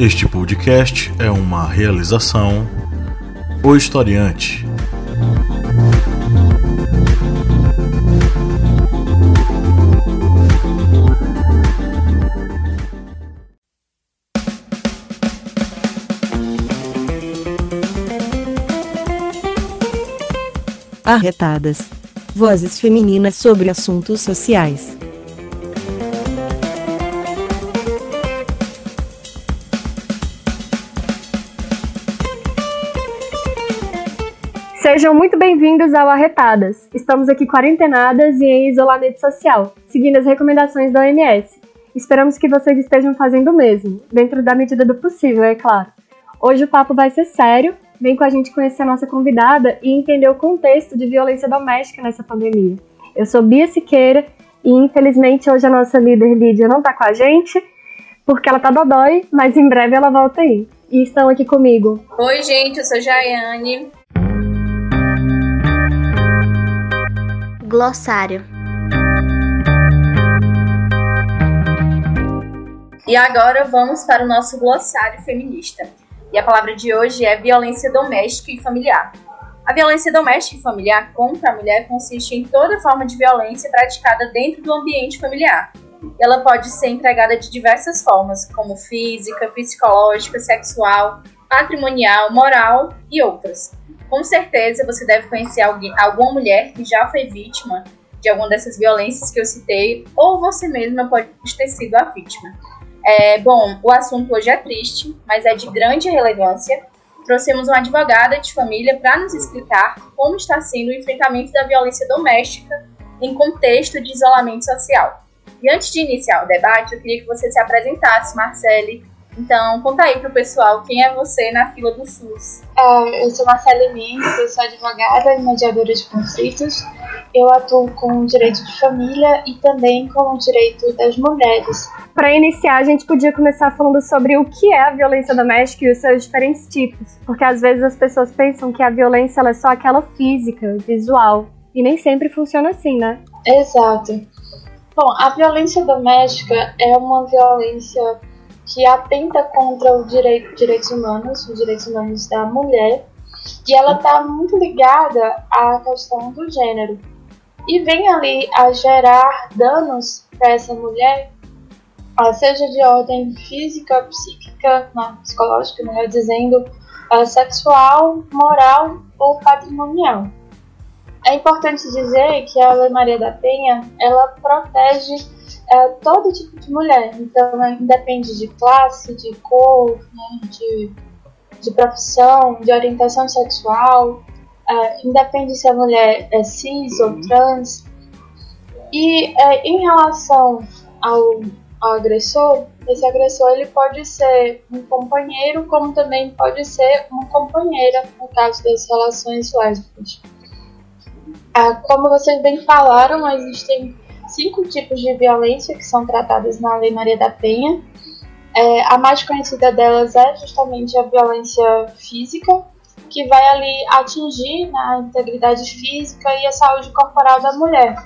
Este podcast é uma realização O Historiante. Arretadas. Vozes femininas sobre assuntos sociais. Sejam muito bem-vindos ao Arretadas. Estamos aqui quarentenadas e em isolamento social, seguindo as recomendações da OMS. Esperamos que vocês estejam fazendo o mesmo, dentro da medida do possível, é claro. Hoje o papo vai ser sério, vem com a gente conhecer a nossa convidada e entender o contexto de violência doméstica nessa pandemia. Eu sou Bia Siqueira e infelizmente hoje a nossa líder Lídia não tá com a gente, porque ela tá dodói, mas em breve ela volta aí. E estão aqui comigo. Oi, gente, eu sou Jaiane. Glossário. E agora vamos para o nosso glossário feminista. E a palavra de hoje é violência doméstica e familiar. A violência doméstica e familiar contra a mulher consiste em toda forma de violência praticada dentro do ambiente familiar. Ela pode ser empregada de diversas formas, como física, psicológica, sexual, patrimonial, moral e outras. Com certeza você deve conhecer alguém, alguma mulher que já foi vítima de alguma dessas violências que eu citei, ou você mesma pode ter sido a vítima. É, bom, o assunto hoje é triste, mas é de grande relevância. Trouxemos uma advogada de família para nos explicar como está sendo o enfrentamento da violência doméstica em contexto de isolamento social. E antes de iniciar o debate, eu queria que você se apresentasse, Marcele, então, conta aí pro pessoal quem é você na fila do SUS. É, eu sou Marcela Mendes, eu sou advogada e mediadora de conflitos. Eu atuo com o direito de família e também com o direito das mulheres. Para iniciar, a gente podia começar falando sobre o que é a violência doméstica e os seus diferentes tipos, porque às vezes as pessoas pensam que a violência é só aquela física, visual, e nem sempre funciona assim, né? Exato. Bom, a violência doméstica é uma violência que atenta contra os direito, direitos humanos, os direitos humanos da mulher, e ela está muito ligada à questão do gênero. E vem ali a gerar danos para essa mulher, seja de ordem física, psíquica, não, psicológica, melhor dizendo, sexual, moral ou patrimonial. É importante dizer que a Lei Maria da Penha ela protege é, todo tipo de mulher. Então, é, independe de classe, de cor, né, de, de profissão, de orientação sexual, é, independe se a mulher é cis ou trans. E é, em relação ao, ao agressor, esse agressor ele pode ser um companheiro, como também pode ser uma companheira, no caso das relações lésbicas. Ah, como vocês bem falaram, existem cinco tipos de violência que são tratadas na Lei Maria da Penha. É, a mais conhecida delas é justamente a violência física, que vai ali atingir né, a integridade física e a saúde corporal da mulher.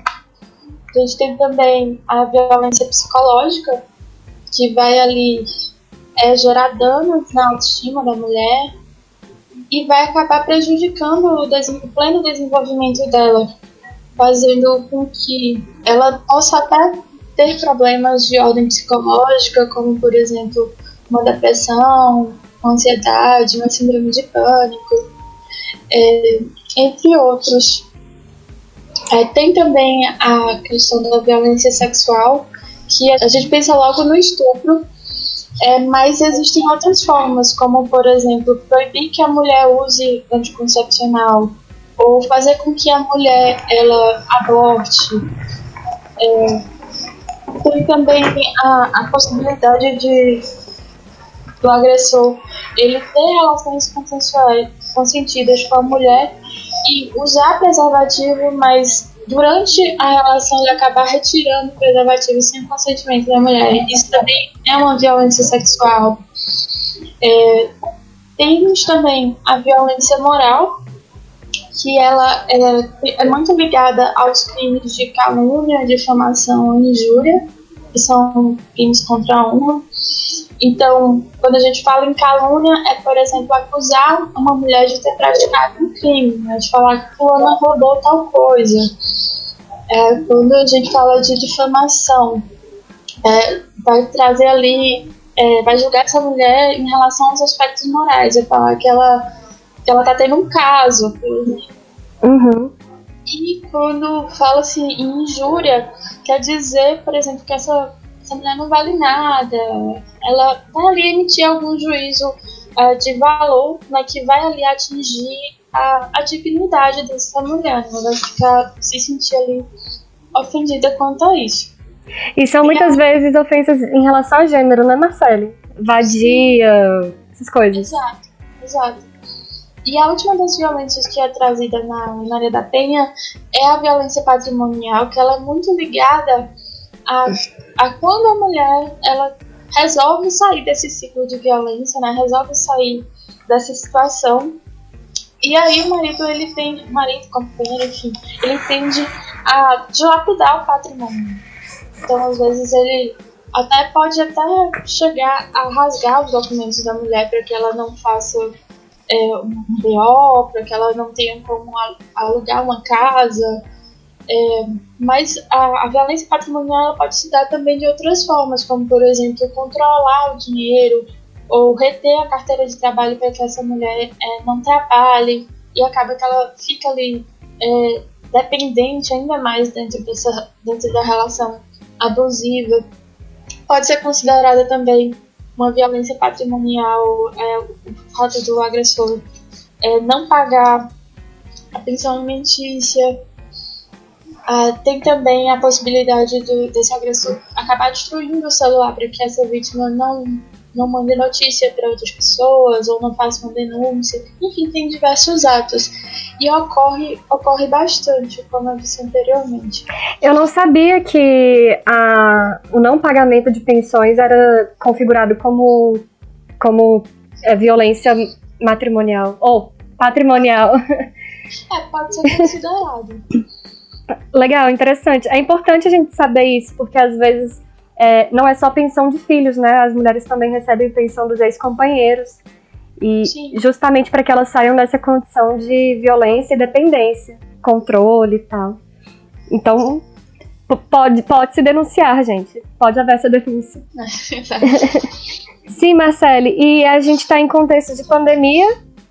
A gente tem também a violência psicológica, que vai ali é, gerar danos na autoestima da mulher e vai acabar prejudicando o, o pleno desenvolvimento dela fazendo com que ela possa até ter problemas de ordem psicológica, como por exemplo uma depressão, uma ansiedade, uma síndrome de pânico, é, entre outros. É, tem também a questão da violência sexual, que a gente pensa logo no estupro, é, mas existem outras formas, como por exemplo proibir que a mulher use anticoncepcional ou fazer com que a mulher ela aborte. É, tem também a, a possibilidade de do agressor ele ter relações consensuais consentidas com a mulher e usar preservativo, mas durante a relação ele acabar retirando o preservativo sem consentimento da mulher. Isso também é uma violência sexual. É, temos também a violência moral, que ela é, é muito ligada aos crimes de calúnia, difamação e injúria, que são crimes contra a honra. Então, quando a gente fala em calúnia, é, por exemplo, acusar uma mulher de ter praticado um crime, né? de falar que fulana roubou tal coisa. É, quando a gente fala de difamação, é, vai trazer ali, é, vai julgar essa mulher em relação aos aspectos morais, vai falar que ela, ela tá tendo um caso. Uhum. E quando fala-se em injúria, quer dizer, por exemplo, que essa, essa mulher não vale nada, ela vai ali emitir algum juízo uh, de valor né, que vai ali atingir a, a dignidade dessa mulher, ela vai ficar, se sentir ali ofendida quanto a isso. E são muitas vezes ofensas em relação ao gênero, né, Marcele? Vadia, essas coisas. Exato, exato. E a última das violências que é trazida na Maria da Penha é a violência patrimonial, que ela é muito ligada a, a quando a mulher ela resolve sair desse ciclo de violência, né? Resolve sair dessa situação. E aí o marido, ele tem, marido, companheiro, enfim, ele tende a dilapidar o patrimônio. Então, às vezes, ele até pode até chegar a rasgar os documentos da mulher para que ela não faça é, um BO, para que ela não tenha como alugar uma casa. É, mas a, a, violência patrimonial pode se dar também de outras formas, como por exemplo controlar o dinheiro ou reter a carteira de trabalho para que essa mulher é, não trabalhe e acaba que ela fica ali é, dependente ainda mais dentro, dessa, dentro da relação abusiva. Pode ser considerada também uma violência patrimonial, é, o fato do agressor é, não pagar a pensão alimentícia. Ah, tem também a possibilidade do, desse agressor acabar destruindo o celular para que essa vítima não não mande notícia para outras pessoas ou não faça uma denúncia. Enfim, tem diversos atos. E ocorre, ocorre bastante, como eu disse anteriormente. Eu não sabia que a, o não pagamento de pensões era configurado como, como é, violência matrimonial ou patrimonial. É, pode ser considerado. Legal, interessante. É importante a gente saber isso, porque às vezes é, não é só pensão de filhos, né? As mulheres também recebem pensão dos ex-companheiros. E Sim. justamente para que elas saiam dessa condição de violência e dependência, controle e tal. Então, pode, pode se denunciar, gente. Pode haver essa denúncia. Sim, Marcele. E a gente está em contexto de pandemia,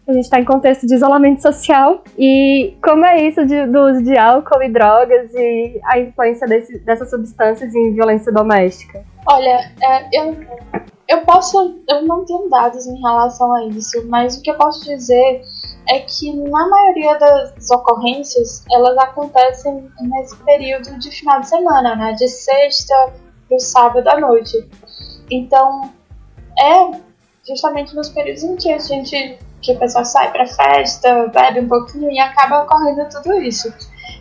a gente está em contexto de isolamento social. E como é isso de, do uso de álcool e drogas e a influência desse, dessas substâncias em violência doméstica? Olha, é, eu, eu posso. Eu não tenho dados em relação a isso, mas o que eu posso dizer é que na maioria das ocorrências elas acontecem nesse período de final de semana, né? De sexta para sábado à noite. Então, é justamente nos períodos em que a gente que o pessoal sai para festa, bebe um pouquinho e acaba ocorrendo tudo isso.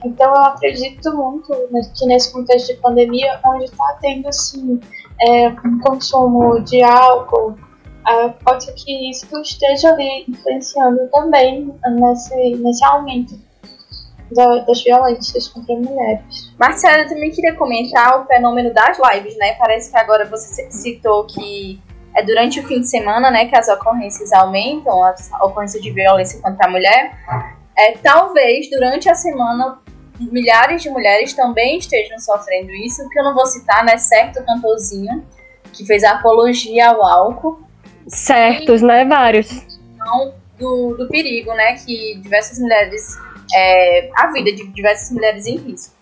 Então eu acredito muito que nesse contexto de pandemia, onde está tendo assim, é, um consumo de álcool, é, pode ser que isso esteja ali influenciando também nesse, nesse aumento da, das violências contra mulheres. Marcela, eu também queria comentar o fenômeno das lives, né? Parece que agora você citou que é durante o fim de semana, né, que as ocorrências aumentam, as ocorrências de violência contra a mulher. É, talvez durante a semana milhares de mulheres também estejam sofrendo isso, que eu não vou citar, né, certo cantorzinho que fez a apologia ao álcool. Certos, e, né, vários. Então, do, do perigo, né, que diversas mulheres, é, a vida de diversas mulheres em risco.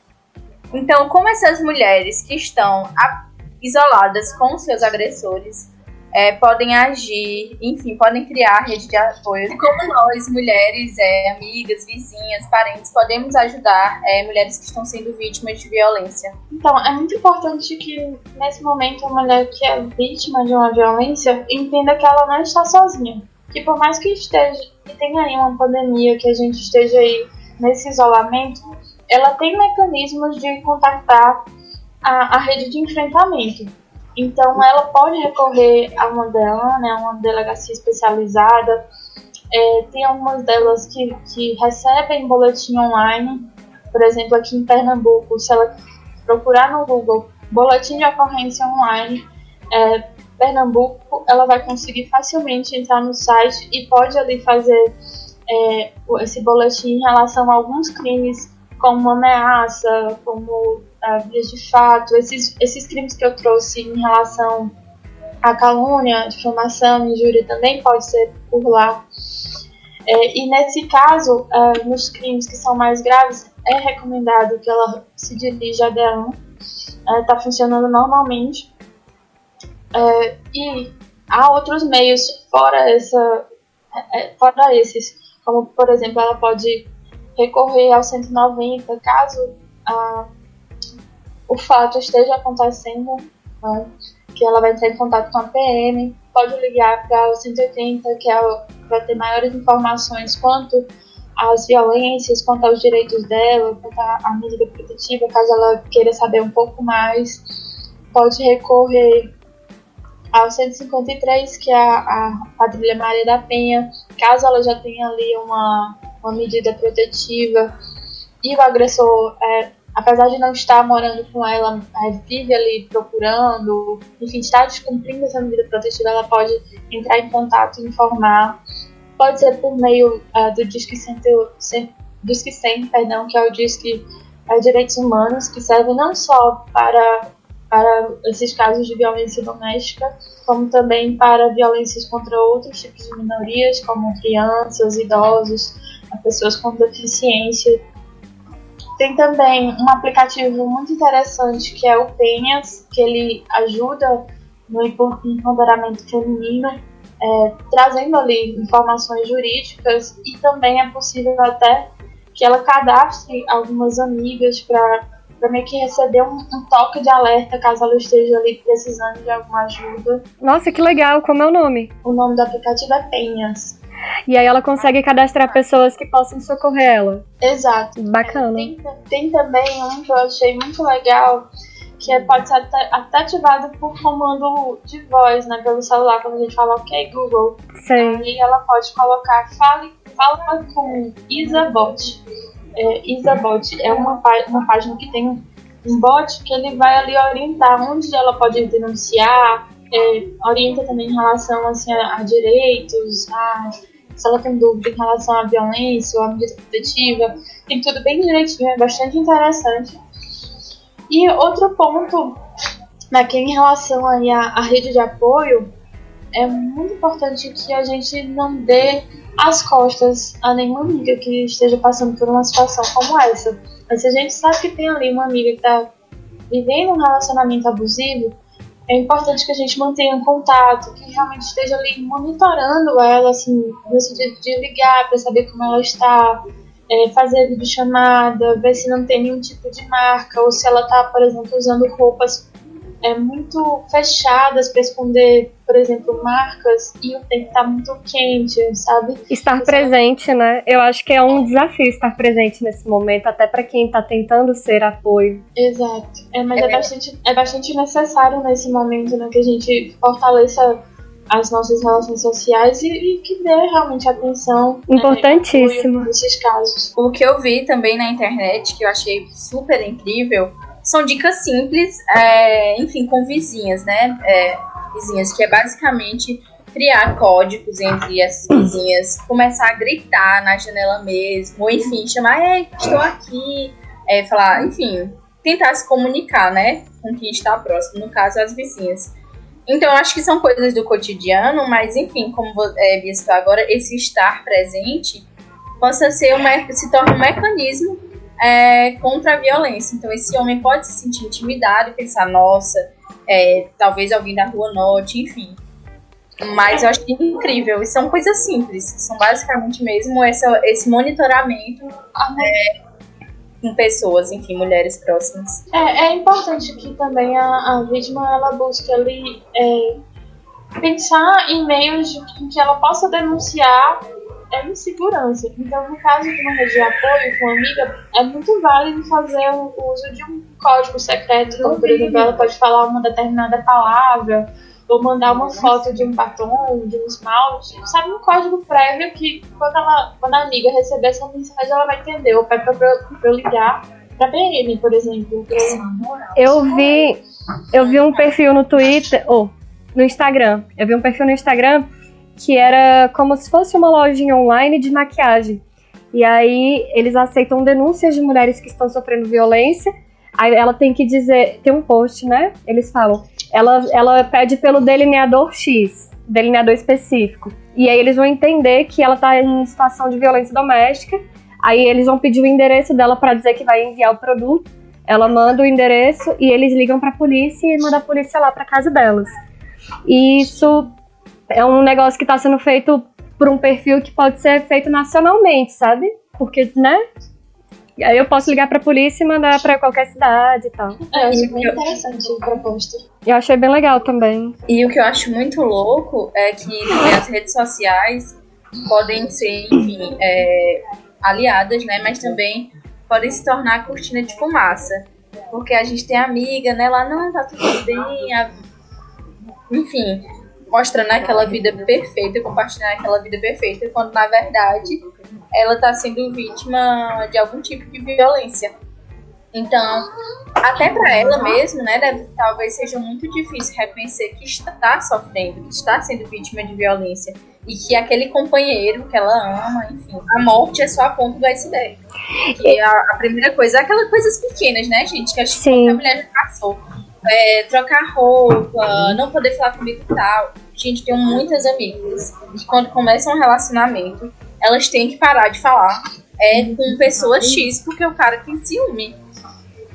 Então, como essas mulheres que estão a, isoladas com seus agressores, é, podem agir, enfim, podem criar rede de apoio. Como nós, mulheres, é, amigas, vizinhas, parentes, podemos ajudar é, mulheres que estão sendo vítimas de violência? Então, é muito importante que nesse momento a mulher que é vítima de uma violência entenda que ela não está sozinha. Que por mais que esteja, que tenha aí uma pandemia, que a gente esteja aí nesse isolamento, ela tem mecanismos de contactar a, a rede de enfrentamento. Então, ela pode recorrer a uma dela, né, uma delegacia especializada. É, tem algumas delas que, que recebem boletim online. Por exemplo, aqui em Pernambuco, se ela procurar no Google boletim de ocorrência online, é, Pernambuco, ela vai conseguir facilmente entrar no site e pode ali fazer é, esse boletim em relação a alguns crimes, como ameaça, como a vias de fato, esses, esses crimes que eu trouxe em relação à calúnia, difamação, injúria também pode ser por lá. É, e nesse caso, é, nos crimes que são mais graves, é recomendado que ela se dirija a DEAN. Está é, funcionando normalmente. É, e há outros meios fora, essa, é, fora esses, como por exemplo, ela pode recorrer ao 190 caso a o fato esteja acontecendo, né, que ela vai entrar em contato com a PM, pode ligar para o 180, que é para ter maiores informações quanto às violências, quanto aos direitos dela, quanto à medida protetiva, caso ela queira saber um pouco mais. Pode recorrer ao 153, que é a, a quadrilha Maria da Penha, caso ela já tenha ali uma, uma medida protetiva e o agressor é, apesar de não estar morando com ela, vive ali procurando, enfim, está descumprindo essa medida protetiva, ela pode entrar em contato e informar. Pode ser por meio uh, do Disque 100, Disque 100, perdão, que é o Disque uh, Direitos Humanos, que serve não só para, para esses casos de violência doméstica, como também para violências contra outros tipos de minorias, como crianças, idosos, pessoas com deficiência tem também um aplicativo muito interessante que é o Penhas, que ele ajuda no empoderamento feminino, é, trazendo ali informações jurídicas e também é possível até que ela cadastre algumas amigas para meio que receber um, um, toque de alerta caso ela esteja ali precisando de alguma ajuda. Nossa, que legal! Como é o nome? O nome do aplicativo é Penhas. E aí ela consegue cadastrar pessoas que possam socorrer ela. Exato. Bacana. Tem, tem também um que eu achei muito legal, que é, pode ser até, até, ativado por comando de voz, né? Pelo celular, quando a gente fala ok Google. Sim. Aí ela pode colocar fale, fala com Isabot. É, Isabot é uma, uma página que tem um bot que ele vai ali orientar onde ela pode denunciar, é, orienta também em relação assim, a, a direitos, a se ela tem dúvida em relação à violência ou à medida protetiva, tem tudo bem direitinho, é bastante interessante. E outro ponto, né, que em relação aí à, à rede de apoio, é muito importante que a gente não dê as costas a nenhuma amiga que esteja passando por uma situação como essa. Mas se a gente sabe que tem ali uma amiga que está vivendo um relacionamento abusivo, é importante que a gente mantenha um contato, que realmente esteja ali monitorando ela, assim, no sentido de ligar para saber como ela está, é, fazer videochamada, ver se não tem nenhum tipo de marca, ou se ela está, por exemplo, usando roupas é, muito fechadas para esconder, por exemplo, marcas e o tempo tá muito quente, sabe? Estar presente, né? Eu acho que é um desafio estar presente nesse momento, até para quem tá tentando ser apoio. Exato. É, mas é, é, bastante, é bastante necessário nesse momento, né, que a gente fortaleça as nossas relações sociais e, e que dê realmente atenção. Né, Importantíssimo. Né, nesses casos. O que eu vi também na internet, que eu achei super incrível, são dicas simples, é, enfim, com vizinhas, né? É, vizinhas, que é basicamente criar códigos entre as vizinhas, começar a gritar na janela mesmo, ou enfim, chamar, estou aqui, é, falar, enfim, tentar se comunicar, né, com quem está próximo, no caso, as vizinhas. Então, acho que são coisas do cotidiano, mas enfim, como é, Bia agora, esse estar presente possa ser uma, se torna um mecanismo é, contra a violência. Então, esse homem pode se sentir intimidado e pensar, nossa, é, talvez alguém da rua note, enfim. Mas eu acho é incrível. E são coisas simples. São basicamente mesmo essa, esse monitoramento é, com pessoas, enfim, mulheres próximas. É, é importante que também a, a vítima ela busque ali é, pensar em meios em que ela possa denunciar é insegurança. Então, no caso de uma rede de apoio com uma amiga, é muito válido fazer o uso de um código secreto. Então, por exemplo, ela pode falar uma determinada palavra ou mandar uma foto de um batom, de um esmalte, sabe, um código prévio que quando, ela, quando a amiga receber essa mensagem, ela vai entender. Ou pede pra, eu ligar pra PM, por exemplo. Eu vi, eu vi um perfil no Twitter, oh, no Instagram. Eu vi um perfil no Instagram que era como se fosse uma lojinha online de maquiagem. E aí eles aceitam denúncias de mulheres que estão sofrendo violência. Aí ela tem que dizer, tem um post, né? Eles falam, ela, ela pede pelo delineador X, delineador específico. E aí eles vão entender que ela tá em situação de violência doméstica. Aí eles vão pedir o endereço dela para dizer que vai enviar o produto. Ela manda o endereço e eles ligam para a polícia e manda a polícia lá para casa delas. E isso é um negócio que está sendo feito por um perfil que pode ser feito nacionalmente, sabe? Porque, né? Aí eu posso ligar pra polícia e mandar pra qualquer cidade e tal. É, eu acho bem interessante a proposta. Eu achei bem legal também. E o que eu acho muito louco é que as redes sociais podem ser, enfim, é, aliadas, né? Mas também podem se tornar cortina de fumaça. Porque a gente tem amiga, né? Lá, não, tá tudo bem. a- Enfim, mostrando aquela vida perfeita, compartilhando aquela vida perfeita, quando na verdade ela tá sendo vítima de algum tipo de violência. Então, até para ela mesmo, né, deve, talvez seja muito difícil reconhecer que está sofrendo, que está sendo vítima de violência e que aquele companheiro que ela ama, enfim, a morte é só a ponta do iceberg. Que a, a primeira coisa é aquelas coisas pequenas, né, gente, que acho que a mulher já passou. É, trocar roupa, não poder falar comigo e tal. Gente, tenho muitas amigas que quando começam um relacionamento, elas têm que parar de falar é, com pessoa X porque o cara tem ciúme.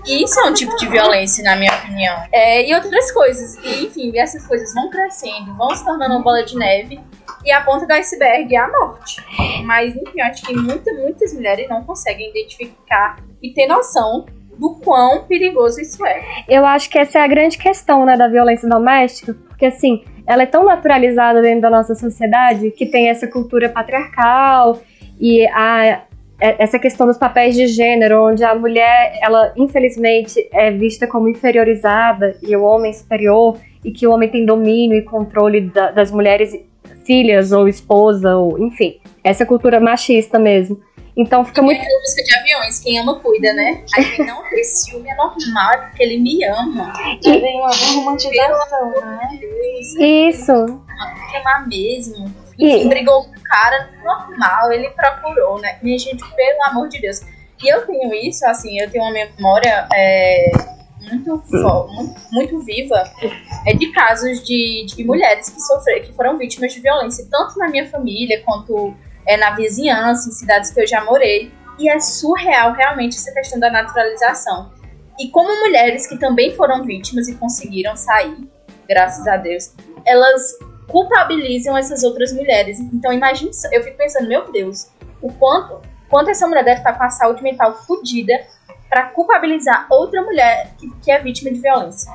E isso é um tipo de violência, na minha opinião. É, e outras coisas. E, enfim, essas coisas vão crescendo, vão se tornando uma bola de neve. E a ponta do iceberg é a morte. Mas, enfim, acho que muitas, muitas mulheres não conseguem identificar e ter noção do quão perigoso isso é. Eu acho que essa é a grande questão, né, da violência doméstica, porque assim, ela é tão naturalizada dentro da nossa sociedade que tem essa cultura patriarcal e a é- essa questão dos papéis de gênero, onde a mulher, ela infelizmente é vista como inferiorizada e o homem superior, e que o homem tem domínio e controle da- das mulheres filhas ou esposa, ou enfim, essa cultura machista mesmo. Então fica muito Aquela música de aviões, quem ama cuida, né? Aí não ter ciúme é normal, é porque ele me ama. Já vem uma romantização, né? isso. Tem amar mesmo. E- brigou com o cara, normal, ele procurou, né? Minha gente, pelo amor de Deus. E eu tenho isso, assim, eu tenho uma memória é, muito, muito, muito viva é de casos de, de mulheres que sofreram, que foram vítimas de violência, tanto na minha família quanto é, na vizinhança, em cidades que eu já morei. E é surreal realmente essa questão da naturalização. E como mulheres que também foram vítimas e conseguiram sair, graças a Deus, elas culpabilizam essas outras mulheres. Então imagine, eu fico pensando, meu Deus, o quanto, quanto essa mulher deve estar com a saúde mental fodida para culpabilizar outra mulher que, que é vítima de violência.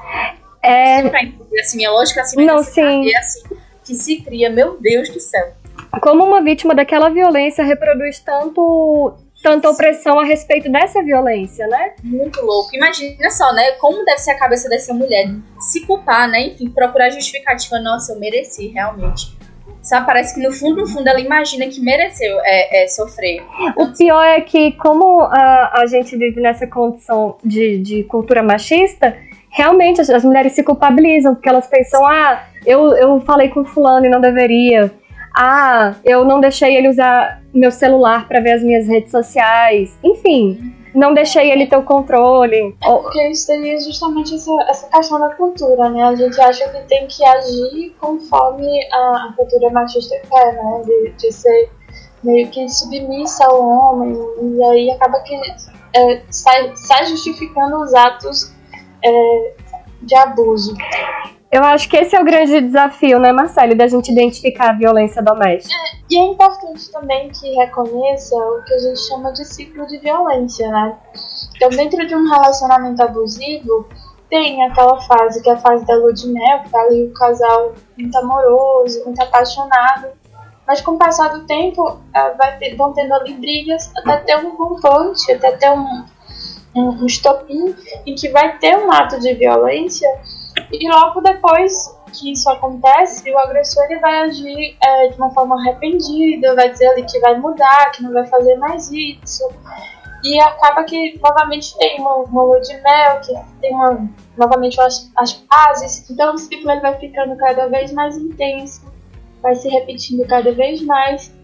É, Pra entender assim, minha lógica assim, Não, esse sim. é assim que se cria, meu Deus do céu. Como uma vítima daquela violência reproduz tanto tanta opressão a respeito dessa violência, né? Muito louco. Imagina só, né? Como deve ser a cabeça dessa mulher se culpar, né? Enfim, procurar justificativa. Nossa, eu mereci, realmente. Sabe, parece que no fundo, no fundo, ela imagina que mereceu é, é, sofrer. O pior é que, como a, a gente vive nessa condição de, de cultura machista, realmente as, as mulheres se culpabilizam, porque elas pensam, ah, eu, eu falei com fulano e não deveria. Ah, eu não deixei ele usar meu celular para ver as minhas redes sociais. Enfim, não deixei ele ter o controle. Ou- Porque isso seria justamente essa, essa questão da cultura, né? A gente acha que tem que agir conforme a, cultura machista quer, né? De, de ser meio que submissa ao homem, e aí acaba que é, sai, sai justificando os atos é, de abuso. Eu acho que esse é o grande desafio, né, Marcelo, da gente identificar a violência doméstica. E é importante também que reconheça o que a gente chama de ciclo de violência, né? Então, dentro de um relacionamento abusivo, tem aquela fase que é a fase da lua de mel, que tá ali o casal muito amoroso, muito apaixonado. Mas com o passar do tempo, ah, ter- vão tendo ali brigas até ter um rompante, até ter um, um, um estopim em que vai ter um ato de violência e logo depois que isso acontece, o agressor ele vai agir é, de uma forma arrependida, vai dizer ali que vai mudar, que não vai fazer mais isso. E acaba que novamente tem uma, uma lua de mel, que tem uma, novamente as, as pazes. Então o ciclo vai ficando cada vez mais intenso, vai se repetindo cada vez mais.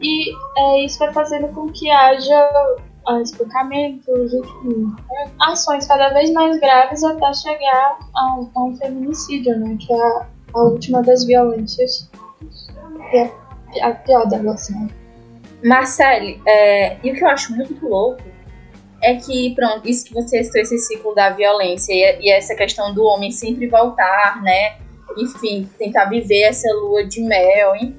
E é, isso vai fazendo com que haja uh, espancamentos, enfim, é, ações cada vez mais graves até chegar a um, a um feminicídio, né? Que é a, a última das violências. Que é a pior delas, né? Marcele, é, e o que eu acho muito louco é que, pronto, isso que você citou, esse ciclo da violência e, e, essa questão do homem sempre voltar, né? Enfim, tentar viver essa lua de mel, hein?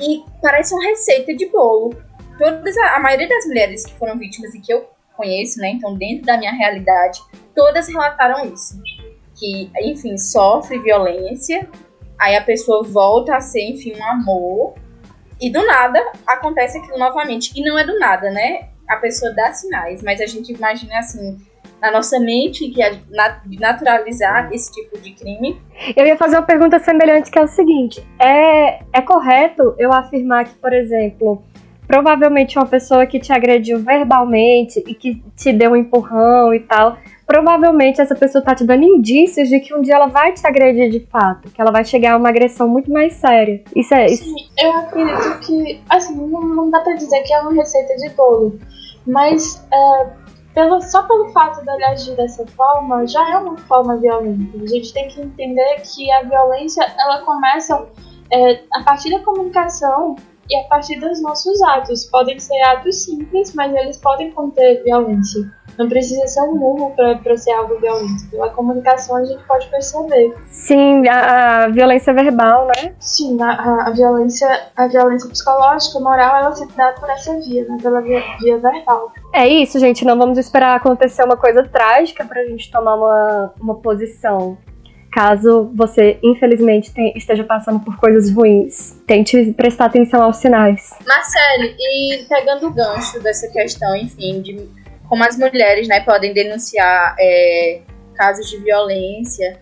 E parece uma receita de bolo. Todas, a, a maioria das mulheres que foram vítimas e que eu conheço, né? Então, dentro da minha realidade, todas relataram isso. Que, enfim, sofre violência, aí a pessoa volta a ser, enfim, um amor e do nada acontece aquilo novamente. E não é do nada, né? A pessoa dá sinais, mas a gente imagina assim, na nossa mente, que é naturalizar esse tipo de crime. Eu ia fazer uma pergunta semelhante, que é o seguinte: é, é correto eu afirmar que, por exemplo, provavelmente uma pessoa que te agrediu verbalmente e que te deu um empurrão e tal, provavelmente essa pessoa tá te dando indícios de que um dia ela vai te agredir de fato, que ela vai chegar a uma agressão muito mais séria. Isso é isso. Sim, eu acredito que, assim, não, dá pra dizer que é uma receita de bolo, mas é, pelo, só pelo fato dele agir dessa forma, já é uma forma violenta. A gente tem que entender que a violência, ela começa é, a partir da comunicação e a partir dos nossos atos. Podem ser atos simples, mas eles podem conter violência. Não precisa ser um murro para ser algo violento. Pela comunicação a gente pode perceber. Sim, a, a violência verbal, né? Sim, a, a, violência, a violência psicológica, moral, ela se dá por essa via, né? Pela via, via verbal. É isso, gente. Não vamos esperar acontecer uma coisa trágica pra gente tomar uma, uma posição. Caso você, infelizmente, esteja passando por coisas ruins, tente prestar atenção aos sinais. Marcele, e pegando o gancho dessa questão, enfim, de como as mulheres né, podem denunciar é, casos de violência.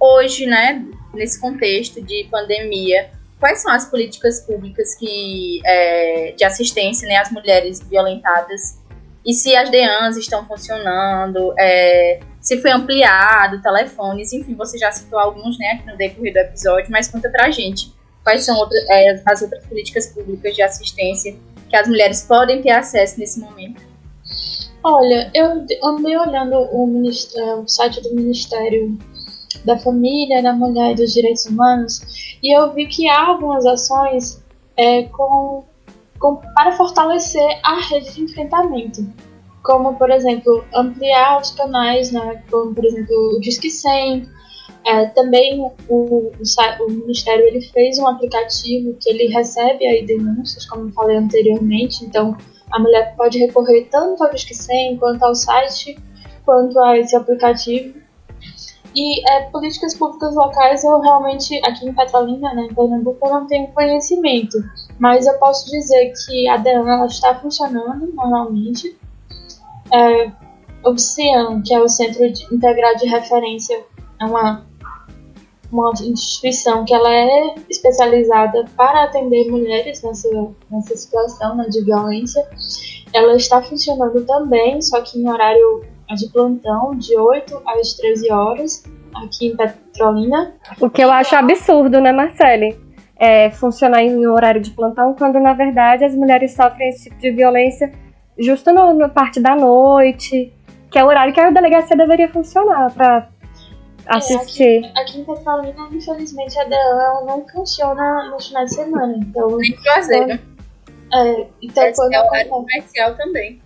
Hoje, né, nesse contexto de pandemia, quais são as políticas públicas que, é, de assistência né, às mulheres violentadas? E se as DEANs estão funcionando, é, se foi ampliado, telefones, enfim, você já citou alguns né, no decorrer do episódio, mas conta pra gente quais são é, as outras políticas públicas de assistência que as mulheres podem ter acesso nesse momento. Olha, eu andei olhando o, o site do Ministério da Família, da Mulher e dos Direitos Humanos e eu vi que há algumas ações é, com, com, para fortalecer a rede de enfrentamento. Como, por exemplo, ampliar os canais, né, como, por exemplo, o Disque 100. É, também o, o, o, Ministério ele fez um aplicativo que ele recebe aí denúncias, como falei anteriormente, então a mulher pode recorrer tanto ao Disque 100 quanto ao site, quanto a esse aplicativo. E é, políticas públicas locais eu realmente, aqui em Petrolina, né, em Pernambuco, eu não tenho conhecimento. Mas eu posso dizer que a DEAN está funcionando normalmente. É, CIAN, que é o Centro Integrado de Referência, é uma uma instituição que ela é especializada para atender mulheres nessa, nessa situação né, de violência. Ela está funcionando também, só que em horário de plantão, de 8 às 13 horas, aqui em Petrolina. O que eu acho absurdo, né, Marcele? É, funcionar em horário de plantão, quando na verdade as mulheres sofrem esse tipo de violência justo no, no parte da noite, que é o horário que a delegacia deveria funcionar para assistir. É, aqui, aqui, em Petrolina, infelizmente, a dela não funciona no final de semana. Então, Nem Juazeiro. É, então Esse quando é horário comercial também.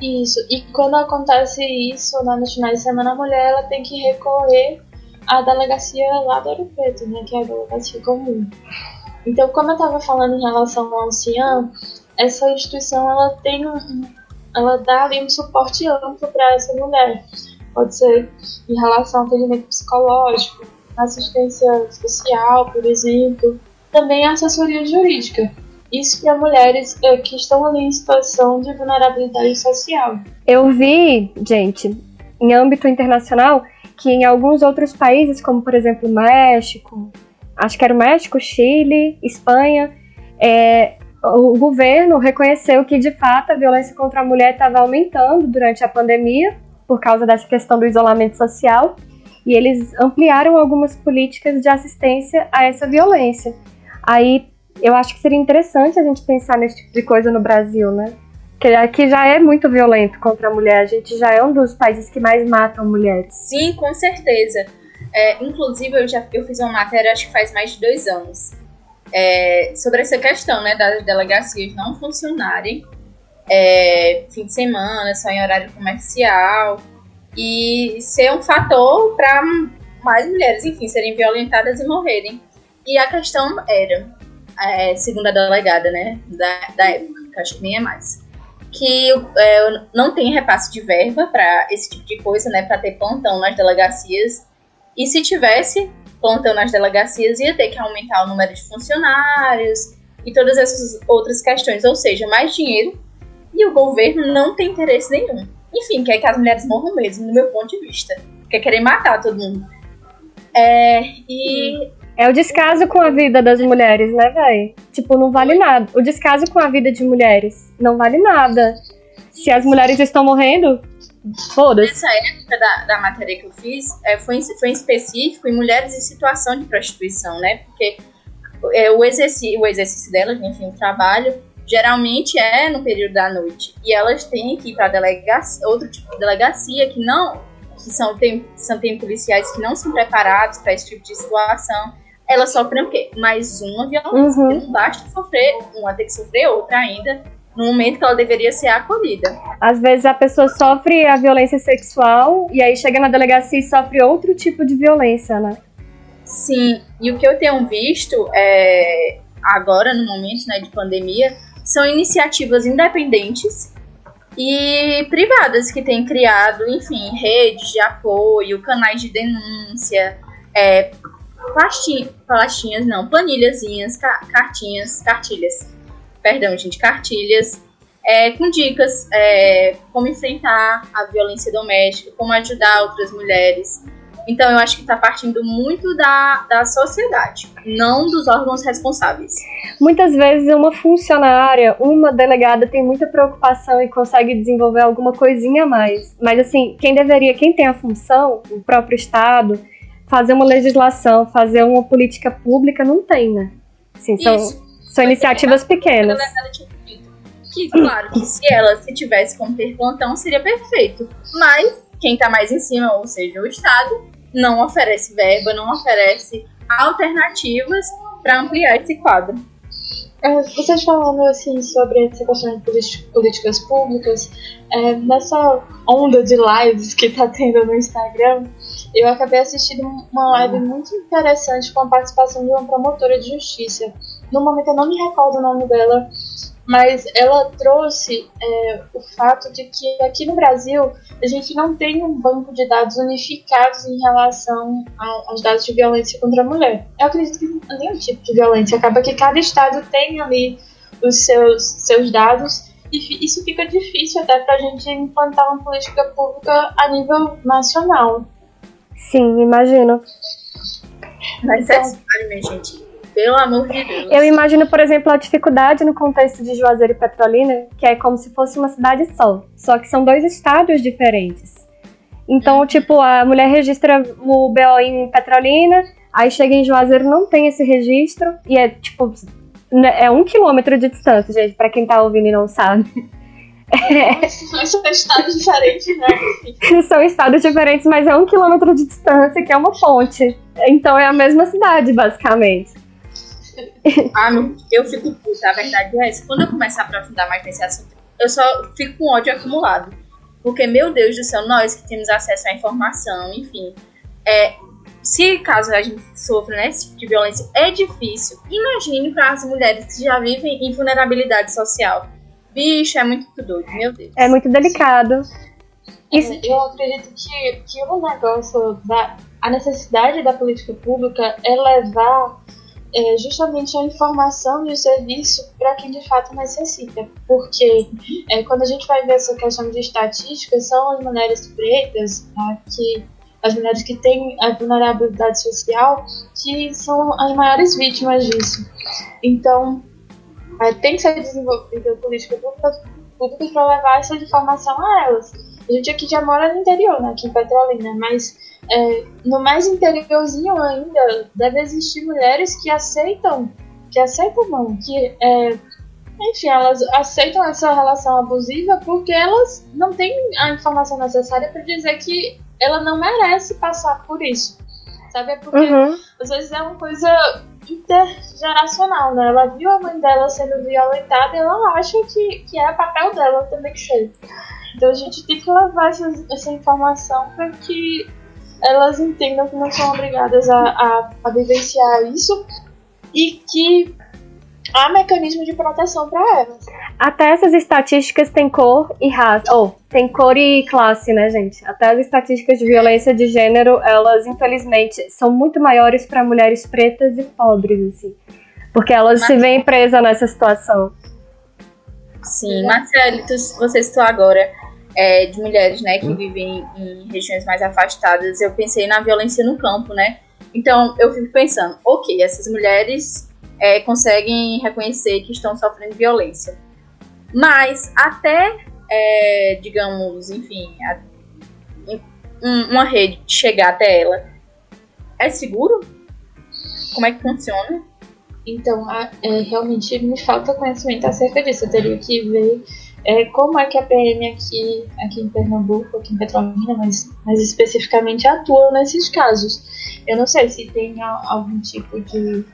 Isso, e quando acontece isso né, no final de semana, a mulher ela tem que recorrer à delegacia lá do Ouro Preto, né, que é a delegacia comum. Então, como eu estava falando em relação ao ancião, essa instituição ela tem um, ela dá ali um suporte amplo para essa mulher pode ser em relação ao atendimento psicológico, assistência social, por exemplo, também assessoria jurídica. Isso para mulheres é, que estão ali em situação de vulnerabilidade social. Eu vi, gente, em âmbito internacional, que em alguns outros países, como por exemplo México, acho que era o México, Chile, Espanha, é, o governo reconheceu que de fato a violência contra a mulher estava aumentando durante a pandemia por causa dessa questão do isolamento social e eles ampliaram algumas políticas de assistência a essa violência. Aí eu acho que seria interessante a gente pensar nesse tipo de coisa no Brasil, né? Que aqui já é muito violento contra a mulher, a gente já é um dos países que mais matam mulheres. Sim, com certeza. É, inclusive, eu já eu fiz uma matéria, acho que faz mais de dois anos, é, sobre essa questão né, das delegacias não funcionarem é, fim de semana, só em horário comercial, e ser um fator para mais mulheres, enfim, serem violentadas e morrerem. E a questão era, é, segundo a delegada, né, da, da época, que acho que nem é mais, que é, não tem repasse de verba para esse tipo de coisa, né, para ter plantão nas delegacias. E se tivesse plantão nas delegacias, ia ter que aumentar o número de funcionários e todas essas outras questões, ou seja, mais dinheiro. E o governo não tem interesse nenhum enfim, quer que as mulheres morram mesmo, no meu ponto de vista. Quer querer matar todo mundo. É, e. É o descaso com a vida das mulheres, né, velho? Tipo, não vale nada. O descaso com a vida de mulheres não vale nada. Se as mulheres estão morrendo, foda-se. Nessa época da, da matéria que eu fiz, é, foi, foi em específico em mulheres em situação de prostituição, né? Porque é, o, exercício, o exercício delas, enfim, o trabalho, geralmente é no período da noite. E elas têm que ir para delegacia, outro tipo de delegacia que não que são tem, são tem policiais que não são preparados para esse tipo de situação. Elas sofrem o quê? Mais uma violência. Uhum. Não basta sofrer uma, tem que sofrer outra ainda no momento que ela deveria ser acolhida. Às vezes a pessoa sofre a violência sexual e aí chega na delegacia e sofre outro tipo de violência, né? Sim, e o que eu tenho visto é, agora, no momento né, de pandemia, são iniciativas independentes e privadas que têm criado, enfim, redes de apoio, canais de denúncia, é, pastinha, pastinhas, não, planilhazinhas, cartinhas, cartilhas, perdão, gente, cartilhas, é, com dicas é, como enfrentar a violência doméstica, como ajudar outras mulheres, então eu acho que está partindo muito da, da sociedade, não dos órgãos responsáveis. Muitas vezes uma funcionária, uma delegada tem muita preocupação e consegue desenvolver alguma coisinha a mais. Mas assim, quem deveria, quem tem a função, o próprio Estado, fazer uma legislação, fazer uma política pública, não tem, né? Assim, são, são iniciativas pequenas. Que, claro, que se ela se tivesse como ter plantão, seria perfeito. Mas quem está mais em cima, ou seja, o Estado, não oferece verba, não oferece alternativas para ampliar esse quadro. É, vocês falando assim sobre essa questão de políticas públicas, é, nessa onda de lives que está tendo no Instagram, eu acabei assistindo uma live muito interessante com a participação de uma promotora de justiça. No momento eu não me recordo o nome dela, mas ela trouxe é, o fato de que aqui no Brasil a gente não tem um banco de dados unificados em relação aos dados de violência contra a mulher. Eu acredito que nenhum tipo de violência. Acaba que cada estado tem ali os seus, seus dados e isso fica difícil até para a gente implantar uma política pública a nível nacional. Sim, imagino. Mas é sério, minha gente. Pelo amor de Deus. Eu imagino, por exemplo, a dificuldade no contexto de Juazeiro e Petrolina, que é como se fosse uma cidade só. Só que são dois estados diferentes. Então, uhum. tipo, a mulher registra o BO em Petrolina, aí chega em Juazeiro, não tem esse registro, e é, tipo, né, é um quilômetro de distância, gente, pra quem tá ouvindo e não sabe. É. São estados diferentes, né? São estados diferentes, mas é um quilômetro de distância, que é uma ponte. Então é a mesma cidade, basicamente. Ah, eu fico puta, a verdade é essa. Quando eu começar a aprofundar mais nesse assunto, eu só fico com ódio acumulado. Porque, meu Deus do céu, nós que temos acesso à informação, enfim. É, se caso a gente sofra né, esse tipo de violência, é difícil. Imagine para as mulheres que já vivem em vulnerabilidade social. Bicho, é muito doido, meu Deus. É muito delicado. Isso. Eu acredito que, que o negócio da a necessidade da política pública é levar é, justamente a informação e o serviço para quem de fato necessita. Porque é, quando a gente vai ver essa questão de estatística, são as mulheres pretas, né, que, as mulheres que têm a vulnerabilidade social, que são as maiores vítimas disso. Então, é, tem que ser desenvolvida política pública para levar essa informação a elas. A gente aqui já mora no interior, né, aqui em Petrolina, mas é, no mais interiorzinho ainda deve existir mulheres que aceitam, que aceitam não, que é, enfim, elas aceitam essa relação abusiva porque elas não têm a informação necessária para dizer que ela não merece passar por isso. Sabe? É porque uhum. às vezes é uma coisa intergeracional, né? Ela viu a mãe dela sendo violentada e ela acha que, que é papel dela também que ser. Então a gente tem que levar essa, essa informação para que elas entendam que não são obrigadas a, a, a vivenciar isso e que há mecanismo de proteção para elas. Até essas estatísticas têm cor e raça. Ou, oh, tem cor e classe, né, gente? Até as estatísticas de violência de gênero, elas, infelizmente, são muito maiores para mulheres pretas e pobres, assim. Porque elas Mas... se veem presas nessa situação. Sim, Marcelo, você citou agora é, de mulheres, né, que vivem em regiões mais afastadas. Eu pensei na violência no campo, né? Então, eu fico pensando, ok, essas mulheres é, conseguem reconhecer que estão sofrendo violência. Mas até, é, digamos, enfim, a, uma rede chegar até ela, é seguro? Como é que funciona? Então, é, realmente me falta conhecimento acerca disso. Eu teria que ver é, como é que a PM aqui, aqui em Pernambuco, aqui em Petrolina, mas, mas especificamente atua nesses casos. Eu não sei se tem algum tipo de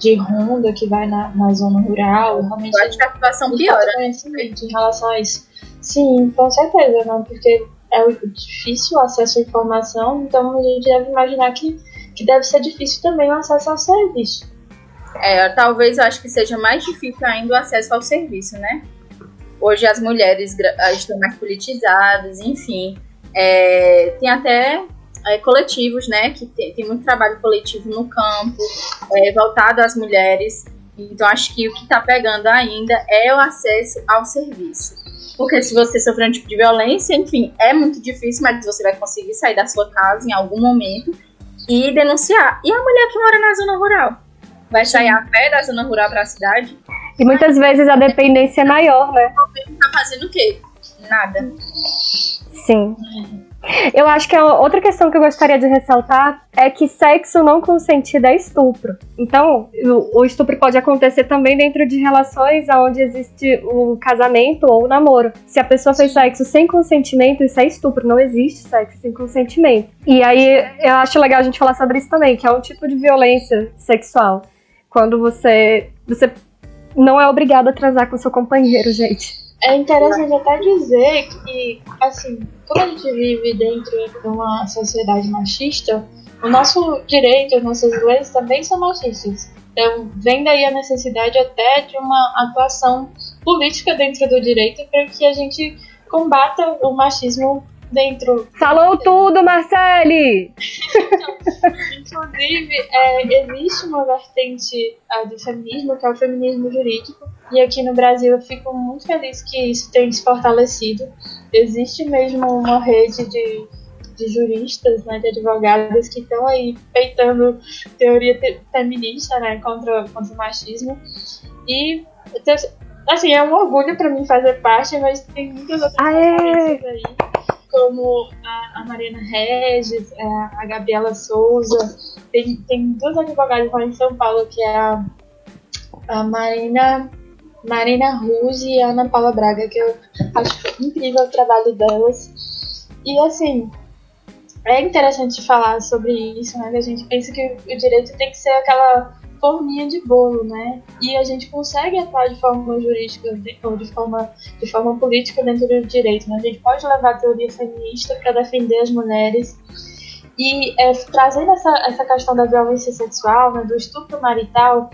de ronda que vai na, na zona rural. Realmente Eu acho que a situação piora. Conhecimento em relação a isso. Sim, com certeza, não, porque é difícil o acesso à informação, então a gente deve imaginar que, que deve ser difícil também o acesso ao serviço. É, talvez eu acho que seja mais difícil ainda o acesso ao serviço, né? Hoje as mulheres estão mais politizadas, enfim. É, tem até é, coletivos, né? Que tem, tem, muito trabalho coletivo no campo, é, voltado às mulheres. Então, acho que o que está pegando ainda é o acesso ao serviço. Porque se você sofrer um tipo de violência, enfim, é muito difícil, mas você vai conseguir sair da sua casa em algum momento e denunciar. E a mulher que mora na zona rural? Vai sair a pé da zona rural para a cidade? E muitas vezes a dependência é maior, né? Tá fazendo o quê? Nada. Sim. Eu acho que outra questão que eu gostaria de ressaltar é que sexo não consentido é estupro. Então, o estupro pode acontecer também dentro de relações onde existe o casamento ou o namoro. Se a pessoa fez sexo sem consentimento, isso é estupro. Não existe sexo sem consentimento. E aí, eu acho legal a gente falar sobre isso também, que é um tipo de violência sexual. Quando você, você não é obrigado a transar com seu companheiro, gente. É interessante até dizer que, assim, como a gente vive dentro de uma sociedade machista, o nosso direito, as nossas leis também são machistas. Então, vem daí a necessidade até de uma atuação política dentro do direito para que a gente combata o machismo dentro. Falou tudo, Marcele! inclusive, é, existe uma vertente é, do feminismo, que é o feminismo jurídico, e aqui no Brasil eu fico muito feliz que isso tenha se fortalecido. Existe mesmo uma rede de, de juristas, né, de advogadas que estão aí peitando teoria feminista né, contra, contra o machismo. E assim, é um orgulho para mim fazer parte, mas tem muitas outras coisas aí como a, a Mariana Regis, a, é, a Gabriela Souza. Tem, tem duas advogadas lá em São Paulo, que é a, a Marina, Marina Ruse e a Ana Paula Braga, que eu acho incrível o trabalho delas. E assim, é interessante falar sobre isso, né? Que a gente pensa que o direito tem que ser aquela forminha de bolo, né? E a gente consegue atuar de forma jurídica ou de forma, de forma política dentro do direito, né? A gente pode levar a teoria feminista para defender as mulheres e é, trazendo essa, essa questão da violência sexual, né, do estupro marital,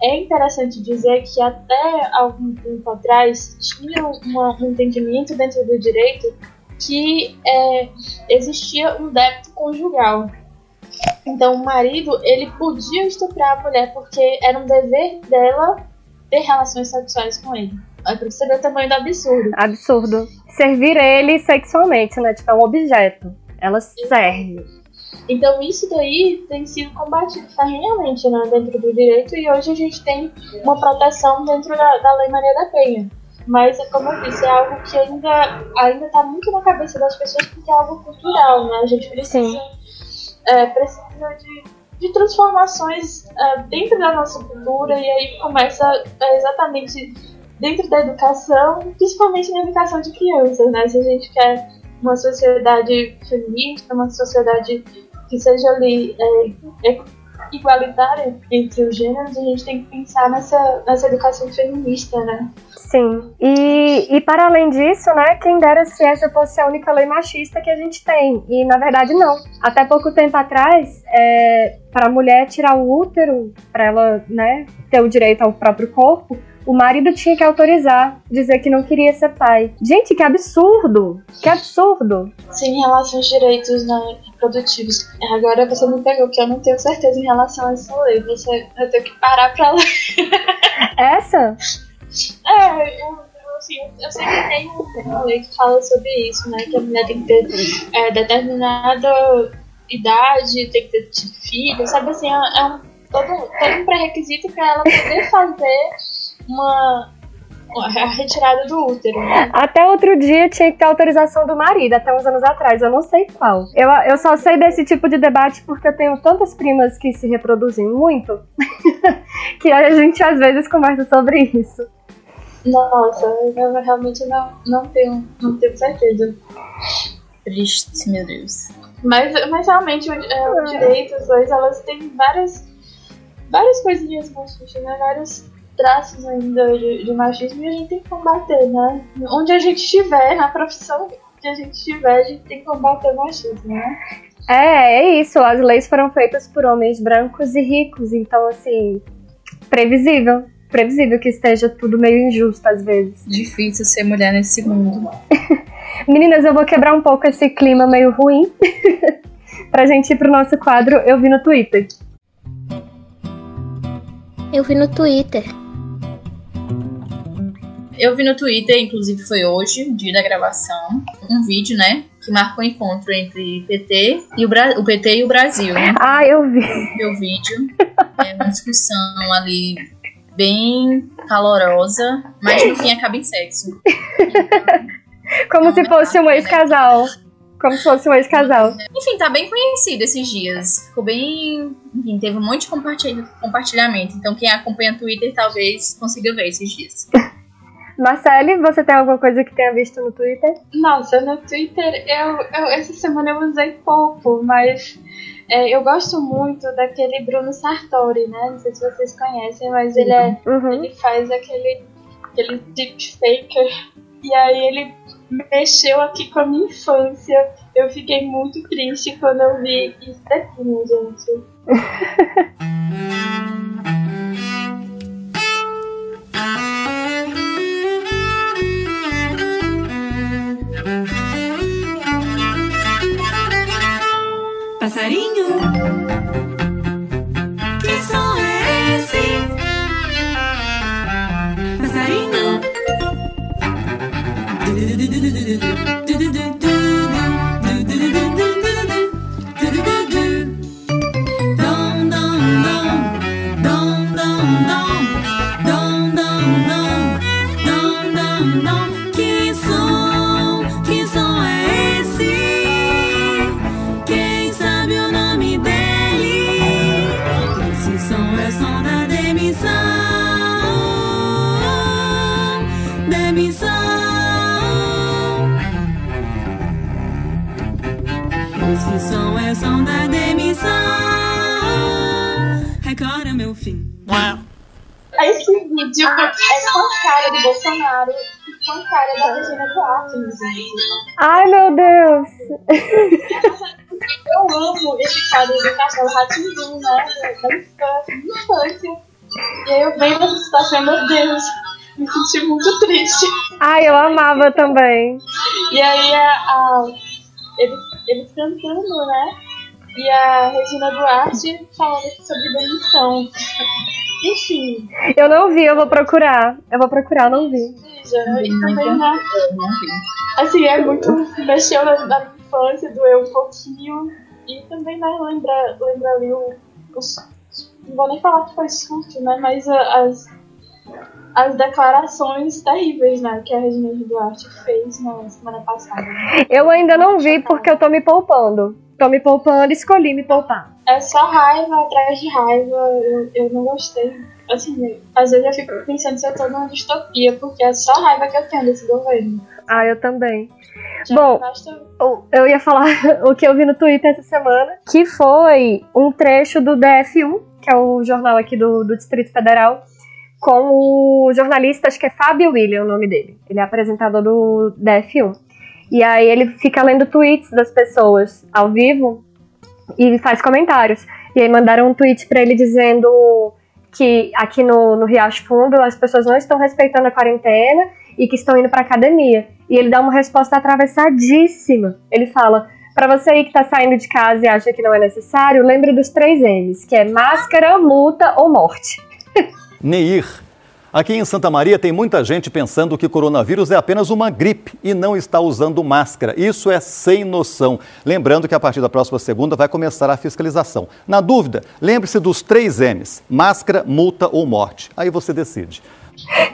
é interessante dizer que até algum tempo atrás tinha uma, um entendimento dentro do direito que é, existia um débito conjugal. Então o marido, ele podia estuprar a mulher porque era um dever dela ter relações sexuais com ele. Aí pra você ver o tamanho do absurdo. Absurdo. Servir ele sexualmente, né? Tipo, é um objeto. Ela serve. Então isso daí tem sido combatido ferrenhamente né, dentro do direito e hoje a gente tem uma proteção dentro da, da Lei Maria da Penha. Mas, como eu disse, é algo que ainda ainda está muito na cabeça das pessoas porque é algo cultural, né? A gente precisa, é, precisa de, de transformações é, dentro da nossa cultura e aí começa é, exatamente dentro da educação, principalmente na educação de crianças, né? Se a gente quer uma sociedade feminista, uma sociedade que seja ali é, igualitária entre os gêneros, a gente tem que pensar nessa, nessa educação feminista, né? Sim. E, e para além disso, né, quem dera se essa fosse a única lei machista que a gente tem. E na verdade não. Até pouco tempo atrás, é, para a mulher tirar o útero, para ela né, ter o direito ao próprio corpo, o marido tinha que autorizar, dizer que não queria ser pai. Gente, que absurdo! Que absurdo! Sim, em relação aos direitos né, reprodutivos. Agora você me pegou, que eu não tenho certeza em relação a essa lei. Você, eu tenho que parar pra ler. Essa? É, eu, assim, eu sei que tem uma lei que fala sobre isso, né? Que a mulher tem que ter é, determinada idade, tem que ter filho, sabe assim, é, é um, todo, todo um pré-requisito para ela poder fazer uma a retirada do útero. Né? Até outro dia tinha que ter autorização do marido, até uns anos atrás, eu não sei qual. Eu, eu só sei desse tipo de debate porque eu tenho tantas primas que se reproduzem muito que a gente às vezes conversa sobre isso. Nossa, eu realmente não, não, tenho, não tenho certeza. Triste, meu Deus. Mas, mas realmente o, é, o direito, as leis, elas têm várias, várias coisinhas machistas, né? Vários traços ainda de, de, machismo e a gente tem que combater, né? Onde a gente estiver, na profissão que a gente estiver, a gente tem que combater o machismo, né? É, é isso. As leis foram feitas por homens brancos e ricos, então, assim, previsível. Previsível que esteja tudo meio injusto às vezes. Difícil ser mulher nesse mundo. Meninas, eu vou quebrar um pouco esse clima meio ruim pra gente ir pro nosso quadro Eu Vi no Twitter. Eu vi no Twitter. Eu vi no Twitter, inclusive foi hoje, dia da gravação, um vídeo, né? Que marcou o encontro entre PT e o, Bra o PT e o Brasil. Né? Ah, eu vi. O vídeo. É uma discussão ali bem calorosa, mas no fim acaba em sexo. Como se fosse um ex-casal. Como se fosse um ex-casal. Enfim, tá bem conhecido esses dias. Ficou bem. Enfim, teve um monte de compartilhamento. Então, quem acompanha o Twitter talvez consiga ver esses dias. Marcele, você tem alguma coisa que tenha visto no Twitter? Nossa, no Twitter eu, eu essa semana eu usei pouco, mas é, eu gosto muito daquele Bruno Sartori, né? Não sei se vocês conhecem, mas ele é uhum. ele faz aquele aquele deepfaker e aí ele mexeu aqui com a minha infância. Eu fiquei muito triste quando eu vi isso daqui, minha gente. Passarinho, que som é esse? Passarinho. Que Duarte, gente. Ai, meu Deus! Eu amo esse quadro do Castelo Ratimbu, né? Da infância, da infância. E aí eu venho nessa situação, meu Deus, me senti muito triste. Ai, eu amava também. E aí a, a, eles, eles cantando, né? E a Regina Duarte falando sobre demissão. Enfim. Eu não vi, eu vou procurar. Eu vou procurar, eu não vi. Também, né? Assim, é muito. Mexeu na, na minha infância, doeu um pouquinho. E também, né, lembra, lembra ali o, os. Não vou nem falar que foi surto, né? Mas as, as declarações terríveis, né? Que a Regina Duarte fez na semana passada. Eu ainda não vi porque eu tô me poupando. Tô me poupando, escolhi me poupar. É só raiva atrás de raiva. Eu, eu não gostei. Assim, às vezes eu fico pensando se eu tô numa distopia, porque é só raiva que eu tenho desse governo. Ah, eu também. Já Bom, Eu ia falar o que eu vi no Twitter essa semana, que foi um trecho do DF1, que é o jornal aqui do, do Distrito Federal, com o jornalista, acho que é Fábio William o nome dele. Ele é apresentador do DF1. E aí ele fica lendo tweets das pessoas ao vivo e faz comentários. E aí mandaram um tweet pra ele dizendo que aqui no, no Riacho Fundo as pessoas não estão respeitando a quarentena e que estão indo pra academia. E ele dá uma resposta atravessadíssima. Ele fala: Pra você aí que tá saindo de casa e acha que não é necessário, lembre dos três M's, que é máscara, multa ou morte. Neir. Aqui em Santa Maria tem muita gente pensando que coronavírus é apenas uma gripe e não está usando máscara. Isso é sem noção. Lembrando que a partir da próxima segunda vai começar a fiscalização. Na dúvida, lembre-se dos três M's: máscara, multa ou morte. Aí você decide.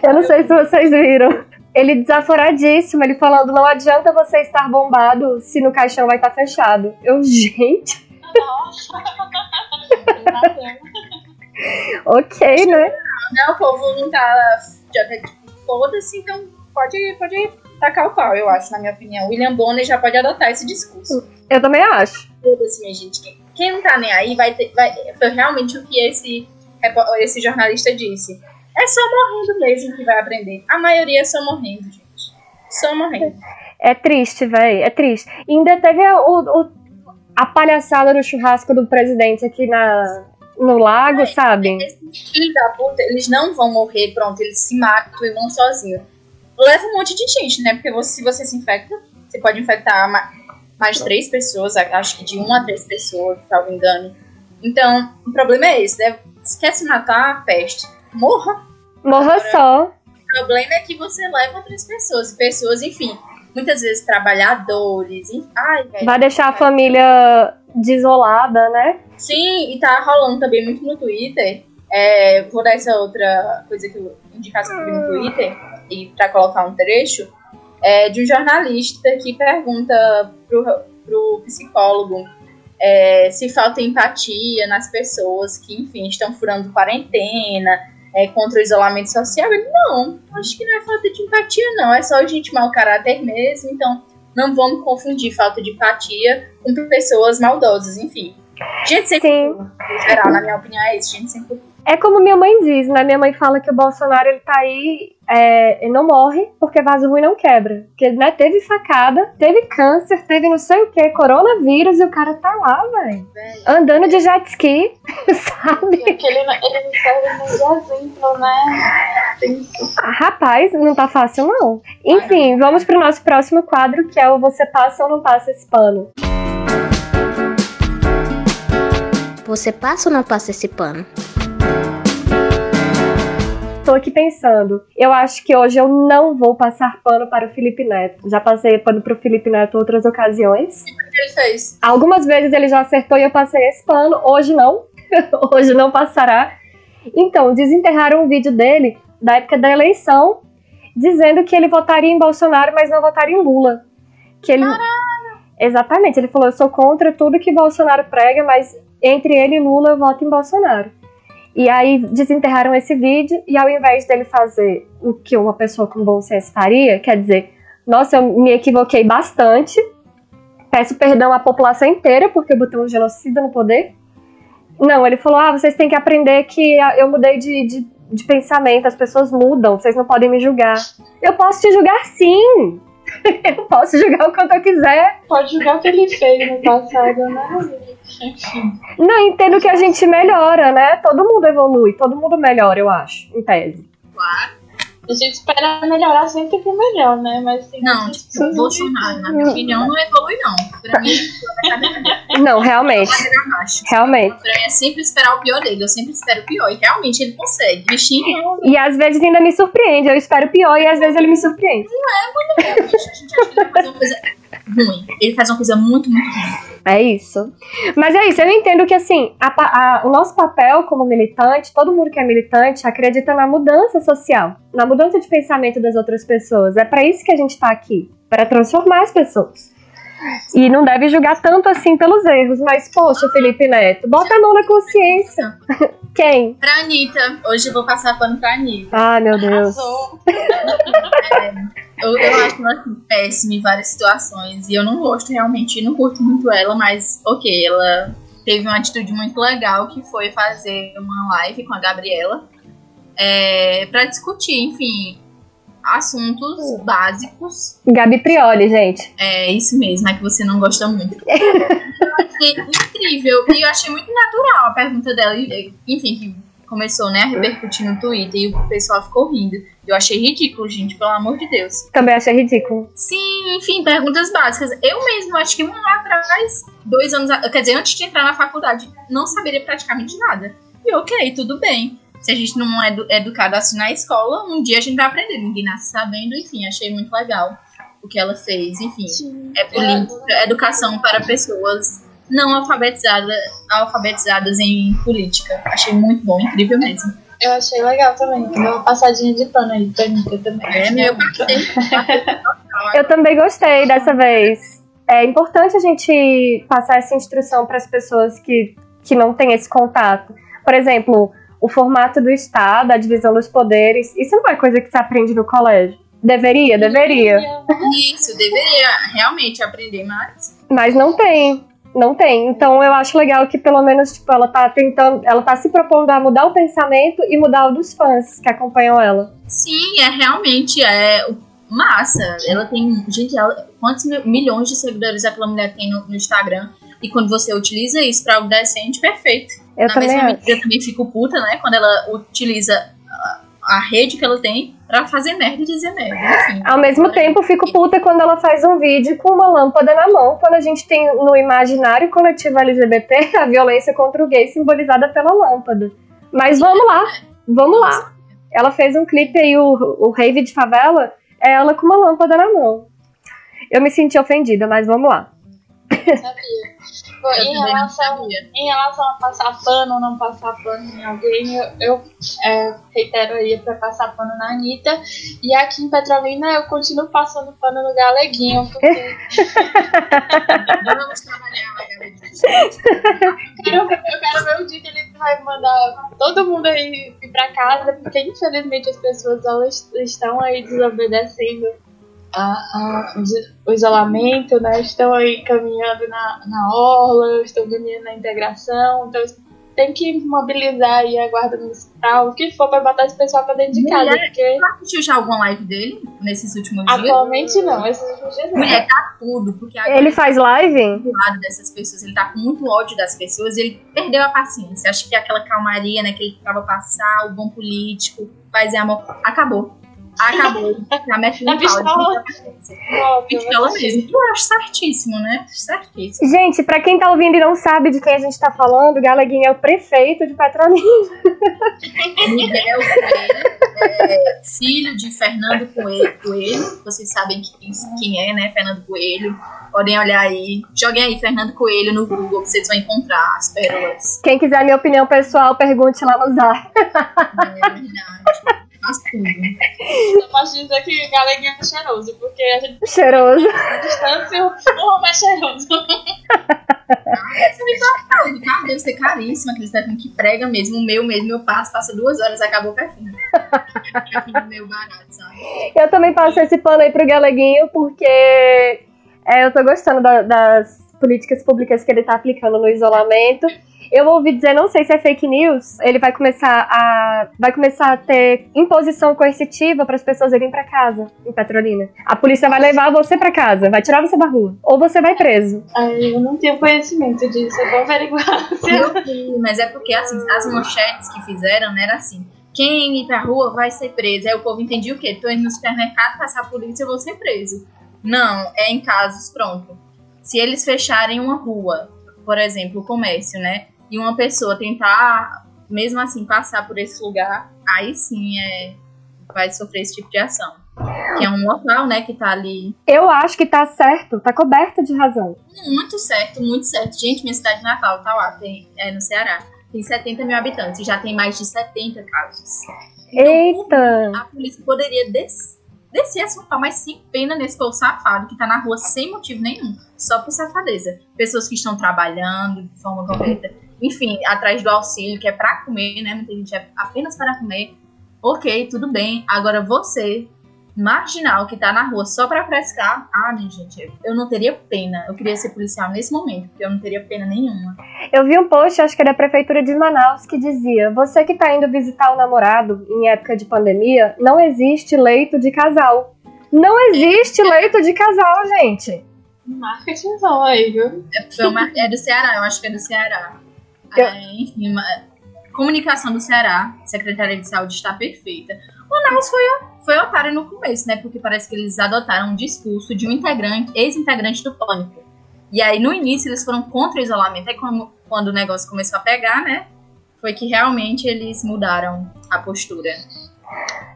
Eu não sei se vocês viram. Ele desaforadíssimo, ele falando: não adianta você estar bombado se no caixão vai estar fechado. Eu, gente, Nossa! ok, né? Não, o povo não tá. Já tá tipo, foda-se, então pode, pode tacar o pau, eu acho, na minha opinião. William Bonner já pode adotar esse discurso. Eu também acho. Foda-se, minha gente. Quem, quem não tá nem aí vai ter. Vai, foi realmente o que esse, esse jornalista disse. É só morrendo mesmo que vai aprender. A maioria é só morrendo, gente. Só morrendo. É triste, véi, é triste. E ainda teve a, o, o- a palhaçada do churrasco do presidente aqui na, no lago, sabe? Esses filhos da puta, eles não vão morrer, pronto, eles se matam e vão sozinhos. Leva um monte de gente, né? Porque você- se você se infecta, você pode infectar ma- mais três pessoas, acho que de uma a três pessoas, salvo engano. Então, o problema é esse, né? Se quer se matar, peste. Morra. Morra só. O problema é que você leva outras pessoas. Pessoas, enfim, muitas vezes trabalhadores. Ai, velho. Vai deixar a família desolada, né? Sim, e tá rolando também muito no Twitter. É, vou dar essa outra coisa que eu indicasse que no Twitter, e pra colocar um trecho, é de um jornalista que pergunta pro, pro psicólogo é, se falta empatia nas pessoas que, enfim, estão furando quarentena, é, contra o isolamento social. Ele, não, acho que não é falta de empatia, não. É só gente mau caráter mesmo, então não vamos confundir falta de empatia com pessoas maldosas, enfim. Gente sem Sim. em geral, na minha opinião, é isso, gente sem culpa. É como minha mãe diz, né? Minha mãe fala que o Bolsonaro ele tá aí, é, ele não morre porque vaso ruim não quebra. Porque, né, teve facada, teve câncer, teve não sei o que, coronavírus e o cara tá lá, velho. Andando de jet ski, sabe? Porque ele, não- ele não serve nem de exemplo, né? Ah, Rapaz, não tá fácil não. Enfim, vamos pro nosso próximo quadro, que é o Você Passa ou Não Passa Esse Pano. Você passa ou não passa esse pano? Tô aqui pensando, eu acho que hoje eu não vou passar pano para o Felipe Neto. Já passei pano pro Felipe Neto outras ocasiões. O que ele fez? Algumas vezes ele já acertou e eu passei esse pano, hoje não. hoje não passará. Então, desenterraram um vídeo dele da época da eleição, dizendo que ele votaria em Bolsonaro, mas não votaria em Lula. Que ele Exatamente, ele falou: "Eu sou contra tudo que Bolsonaro prega, mas entre ele e Lula eu voto em Bolsonaro". E aí desenterraram esse vídeo e ao invés dele fazer o que uma pessoa com bom senso faria, quer dizer, nossa, eu me equivoquei bastante, peço perdão à população inteira porque eu botei um genocida no poder. Não, ele falou: ah, vocês têm que aprender que eu mudei de, de, de pensamento, as pessoas mudam, vocês não podem me julgar. Eu posso te julgar sim! eu posso julgar o quanto eu quiser. Pode julgar o que ele fez no passado, né? Não, entendo que a gente melhora, né? Todo mundo evolui, todo mundo melhora, eu acho, em tese. A gente espera melhorar sempre pro melhor, né? Mas tem Não, tipo, Bolsonaro, na minha opinião, não evolui, não. Pra mim, Não, realmente, é realmente. Pra mim é sempre esperar o pior dele. Eu sempre espero o pior. E realmente ele consegue. Bichinho, E às vezes ainda me surpreende, eu espero o pior e às vezes ele me surpreende. realmente, a gente acha que ele vai fazer uma coisa ruim. Ele faz uma coisa muito, muito ruim. É isso. Mas é isso, eu entendo que assim, a a- o nosso papel como militante, todo mundo que é militante acredita na mudança social, na mudança de pensamento das outras pessoas. É pra isso que a gente tá aqui, para transformar as pessoas. E não deve julgar tanto assim pelos erros, mas poxa, Felipe Neto, bota a mão na consciência. Quem? Pra Anitta, hoje eu vou passar pano pra Anitta. Ai, meu Deus. Arrasou. Eu, eu acho ela assim, péssima em várias situações. E eu não gosto realmente, não curto muito ela, mas ok, ela teve uma atitude muito legal que foi fazer uma live com a Gabriela é, para discutir, enfim, assuntos básicos. Gabi Prioli, gente. É isso mesmo, é que você não gosta muito. Eu achei incrível. E eu achei muito natural a pergunta dela. Enfim, que começou né, a repercutir no Twitter e o pessoal ficou rindo. Eu achei ridículo, gente, pelo amor de Deus. Também achei ridículo. Sim, enfim, perguntas básicas. Eu mesmo, acho que um ano atrás, dois anos, quer dizer, antes de entrar na faculdade, não saberia praticamente nada. E ok, tudo bem. Se a gente não é edu- educado assim na escola, um dia a gente vai aprender. Ninguém nasce sabendo, enfim, achei muito legal o que ela fez. Enfim, é política, educação para pessoas não alfabetizadas, alfabetizadas em política. Achei muito bom, incrível mesmo. Eu achei legal também. Deu uma passadinha de pano aí pra Anitta também. É meu. Eu também gostei dessa vez. É importante a gente passar essa instrução para as pessoas que, que não têm esse contato. Por exemplo, o formato do Estado, a divisão dos poderes, isso não é coisa que se aprende no colégio. Deveria, deveria. Isso, deveria realmente aprender mais. Mas não tem. Não tem. Então eu acho legal que pelo menos tipo, ela tá tentando, ela tá se propondo a mudar o pensamento e mudar o dos fãs que acompanham ela. Sim, é realmente é massa. Ela tem. Gente, ela, quantos mil- milhões de seguidores aquela mulher tem no, no Instagram? E quando você utiliza isso pra algo decente, perfeito. Eu Na também mesma medida, eu também fico puta, né? Quando ela utiliza a, rede que ela tem pra fazer merda e dizer merda. Enfim. Ao mesmo tempo, fico puta quando ela faz um vídeo com uma lâmpada na mão, quando a gente tem no imaginário coletivo LGBT a violência contra o gay simbolizada pela lâmpada. Mas vamos lá, vamos lá. Ela fez um clipe aí, o, o Rave de Favela, é ela com uma lâmpada na mão. Eu me senti ofendida, mas vamos lá. Sabia. Bom, em, não relação, sabia. em relação a passar pano ou não passar pano em alguém, eu, eu, é, reitero aí pra passar pano na Anitta. E aqui em Petrolina eu continuo passando pano no Galeguinho, porque Vamos trabalhar, galera. eu quero, eu quero ver o dia que ele vai mandar todo mundo aí ir pra casa, porque infelizmente as pessoas elas estão aí desobedecendo a, a- o is- o isolamento, né? Estão aí caminhando na, na orla, estão caminhando na integração, então tem que mobilizar aí a guarda municipal, o que for pra botar esse pessoal pra dentro de casa, Mulher, porque Você assistiu já alguma live dele nesses últimos dias? atualmente não, esses últimos dias não. Mulher, tá tudo, porque agora Ele faz live? do lado dessas pessoas, ele tá com muito ódio das pessoas, ele perdeu a paciência. Acho que aquela calmaria, né, que ele tava passar, o bom político, paz e amor, acabou. Acabou. Já mete no A pau. ele pistola. Pistola mas- mesmo. Eu acho certíssimo, né? Certíssimo. Gente, pra quem tá ouvindo e não sabe de quem a gente tá falando, Galeguinho é o prefeito de Petrolina. Miguel Coelho, é, filho de Fernando Coelho, Coelho. Vocês sabem quem, quem é, né? Fernando Coelho. Podem olhar aí. Joguem aí Fernando Coelho no Google, que vocês vão encontrar as pérolas. Quem quiser a minha opinião pessoal, pergunte lá no Zar. É verdade. Tudo. Eu posso dizer que o Galeguinho é cheiroso, porque a gente Cheiroso. a distância, o homem é cheiroso. Me fala, Ricardo deve ser caríssimo, aqueles telefones que prega mesmo. O meu mesmo, eu passo, passa duas horas, acabou o perfume. perfume meu barato, sabe? Eu também passo esse pano aí pro Galeguinho, porque é, eu tô gostando da- das políticas públicas que ele tá aplicando no isolamento. Eu ouvi dizer, não sei se é fake news, ele vai começar a vai começar a ter imposição coercitiva para as pessoas irem para casa em Petrolina. A polícia vai levar você para casa, vai tirar você da rua, ou você vai preso. Ai, eu não tenho conhecimento disso, eu vou averiguar. Eu vi, mas é porque assim, as manchetes que fizeram né, era assim. Quem ir pra rua vai ser preso. Aí o povo entendia o quê? Tô indo no supermercado, passar a polícia, eu vou ser preso. Não, é em casos, pronto. Se eles fecharem uma rua, por exemplo, o comércio, né? E uma pessoa tentar, mesmo assim, passar por esse lugar, aí sim é, vai sofrer esse tipo de ação. que é um local, né, que tá ali Eu acho que tá certo, tá coberto de razão. muito certo, muito certo. Gente, minha cidade natal tá lá, tem, é no Ceará. Tem 70 mil habitantes e já tem mais de 70 casos. Eita! A polícia poderia des descer a surfar, mas sem pena nesse povo safado que tá na rua sem motivo nenhum, só por safadeza. Pessoas que estão trabalhando de forma correta, enfim, atrás do auxílio, que é pra comer, né? Muita gente é apenas para comer. Ok, tudo bem. Agora você, marginal, que tá na rua só pra frescar, ah, minha gente, eu não teria pena. Eu queria ser policial nesse momento, porque eu não teria pena nenhuma. Eu vi um post, acho que é da prefeitura de Manaus, que dizia: Você que tá indo visitar o namorado em época de pandemia, não existe leito de casal. Não existe leito de casal, gente. Marketingzão aí, viu? É, foi uma- é do Ceará, eu acho que é do Ceará. Eu- É, enfim, uma- comunicação do Ceará, Secretaria de Saúde está perfeita. O Manaus foi, foi otário no começo, né? Porque parece que eles adotaram um discurso de um integrante, ex-integrante do Pânico. E aí, no início, eles foram contra o isolamento. Aí, como, quando o negócio começou a pegar, né? Foi que realmente eles mudaram a postura.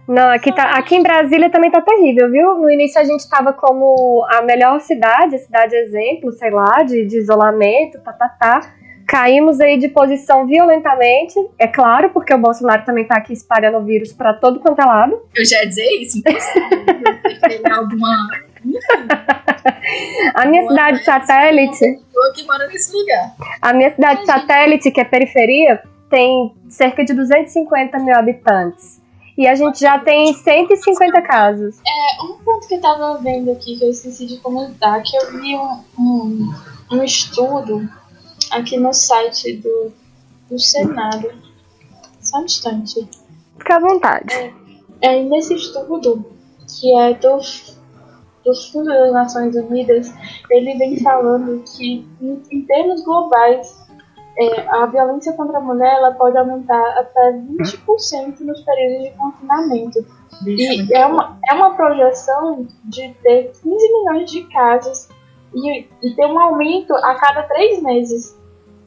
Não, aqui, tá, aqui em Brasília também tá terrível, viu? No início a gente tava como a melhor cidade, a cidade exemplo, sei lá, de, de isolamento, tá, tá, tá. Caímos aí de posição violentamente, é claro, porque o Bolsonaro também tá aqui espalhando o vírus pra todo quanto é lado. Eu já ia dizer isso, alguma A minha cidade satélite, que mora nesse lugar. a minha cidade satélite, que é periferia, tem cerca de 250 mil habitantes. E a gente já tem 150 casos. É, um ponto que eu tava vendo aqui que eu esqueci de comentar, que eu vi um, um, um estudo aqui no site do, do Senado. Só um instante. Fica à vontade. É, nesse estudo, que é do, do Fundo das Nações Unidas, ele vem falando que, em, em termos globais, é, a violência contra a mulher ela pode aumentar até 20% nos períodos de confinamento. E é uma, é uma projeção de ter 15 milhões de casos e, e ter um aumento a cada três meses.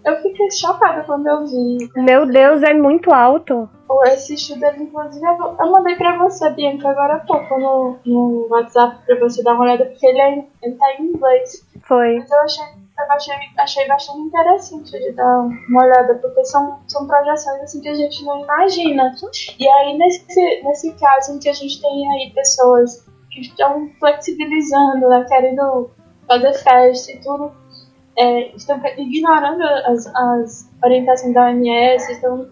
Eu fiquei chocada quando eu vi Meu Deus, é muito alto. esse estudo, inclusive, eu eu mandei pra você, Bianca, agora há pouco no, no WhatsApp pra você dar uma olhada, porque ele, é, ele tá em inglês. Foi. Mas eu achei, eu achei, achei bastante interessante de dar uma olhada, porque são, são projeções assim que a gente não imagina. E aí, nesse, nesse caso em que a gente tem aí pessoas que estão flexibilizando, né, querendo fazer festa e tudo, é, estão ignorando as, as orientações da OMS, estão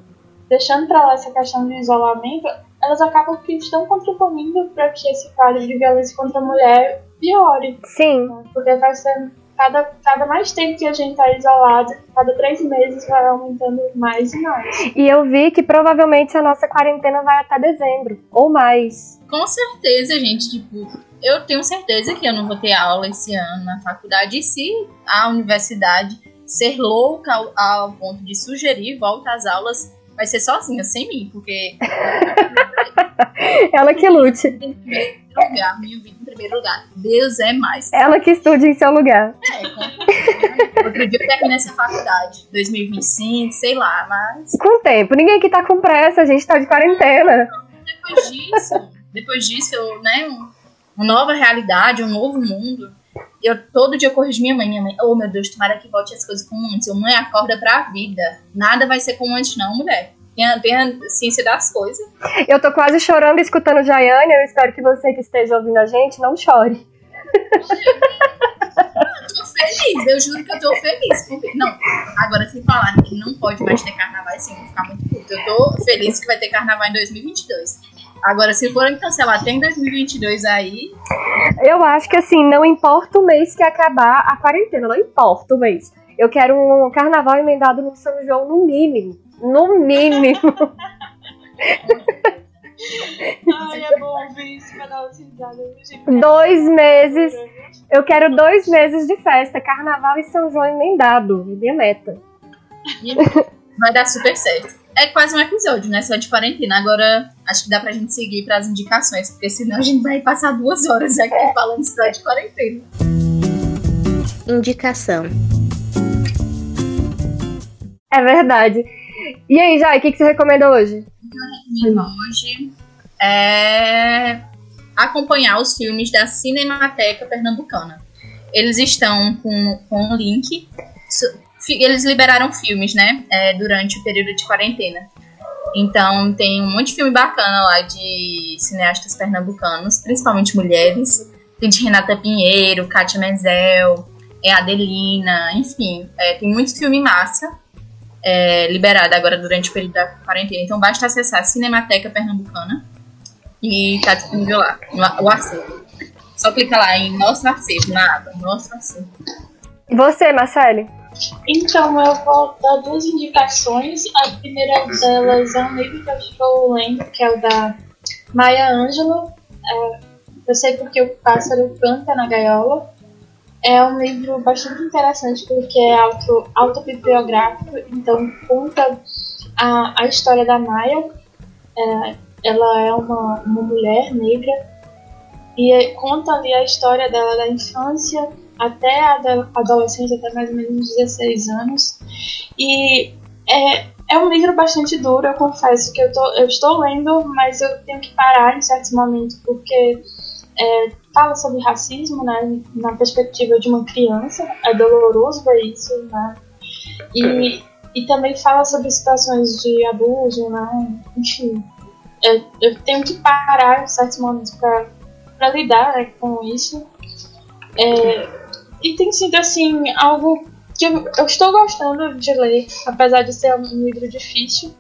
deixando para lá essa questão de isolamento, elas acabam que estão contribuindo para que esse quadro de violência contra a mulher piore. Sim. né? Porque vai ser cada, cada mais tempo que a gente está isolado, cada três meses vai aumentando mais e mais. E eu vi que provavelmente a nossa quarentena vai até dezembro. Ou mais. Com certeza, gente, tipo, eu tenho certeza que eu não vou ter aula esse ano na faculdade. E se a universidade ser louca ao, ao ponto de sugerir volta às aulas, vai ser sozinha, sem mim, porque Ela que lute. em primeiro lugar, minha vida em primeiro lugar. Deus é mais. Ela que estude em seu lugar. É, com. Outro dia eu termino essa faculdade, 2025, sei lá, mas Com tempo. Ninguém aqui tá com pressa, a gente tá de quarentena. depois disso, depois disso, eu, né, um- uma nova realidade, um novo mundo. Eu todo dia corrijo minha mãe, minha mãe, oh meu Deus, tomara que volte as coisas como antes. Eu, mãe, acorda pra vida. Nada vai ser como antes, não, mulher. Tenha, tenha ciência das coisas. Eu tô quase chorando escutando Jaiane. Eu espero que você que esteja ouvindo a gente não chore. Eu tô feliz, eu juro que eu tô feliz. Porque, não, agora se falar que não pode mais ter carnaval, assim, eu vou ficar muito puta. Eu tô feliz que vai ter carnaval em 2022. Agora, se forem cancelar, tem 2022 aí, Eu acho que assim, não importa o mês que acabar a quarentena, não importa o mês. Eu quero um carnaval emendado no São João no mínimo. No mínimo. Ai, é bom ouvir isso pra dar uma. Dois meses. Eu quero dois meses de festa, carnaval e São João emendado. Minha meta. Vai dar super certo. É quase um episódio, né? Só de quarentena. Agora, acho que dá pra gente seguir pras indicações, porque senão a gente vai passar duas horas aqui falando só de quarentena. Indicação. É verdade. E aí, Jai, o que, que você recomenda hoje? Hoje é acompanhar os filmes da Cinemateca Pernambucana. Eles estão com, com um link. Eles liberaram filmes, né? É, durante o período de quarentena. Então tem um monte de filme bacana lá de cineastas pernambucanos, principalmente mulheres. Tem de Renata Pinheiro, Kátia Menzel, é Adelina, enfim. É, tem muito filme massa é, liberado agora durante o período da quarentena. Então basta acessar a Cinemateca Pernambucana e tá disponível lá, o acervo. Só clica lá em Nosso Acervo, na aba Nosso Acervo. E você, Marcele? Então, eu vou dar duas indicações. A primeira delas é um livro que eu estou lendo, que é o da Maya Angelou. É, eu sei porque o pássaro canta na gaiola. É um livro bastante interessante porque é auto, autobibliográfico, então conta a, a história da Maya. É, ela é uma, uma mulher negra e é, conta ali a história dela da infância até a adolescência, até mais ou menos 16 anos. E é, é um livro bastante duro, eu confesso que eu, tô, eu estou lendo, mas eu tenho que parar em certos momentos porque é, fala sobre racismo né, na perspectiva de uma criança, é doloroso ver isso, né? E, e também fala sobre situações de abuso, né? Enfim, é, eu tenho que parar em certos momentos para lidar né, com isso. É, e tem sido assim algo que eu, estou gostando de ler, apesar de ser um livro difícil,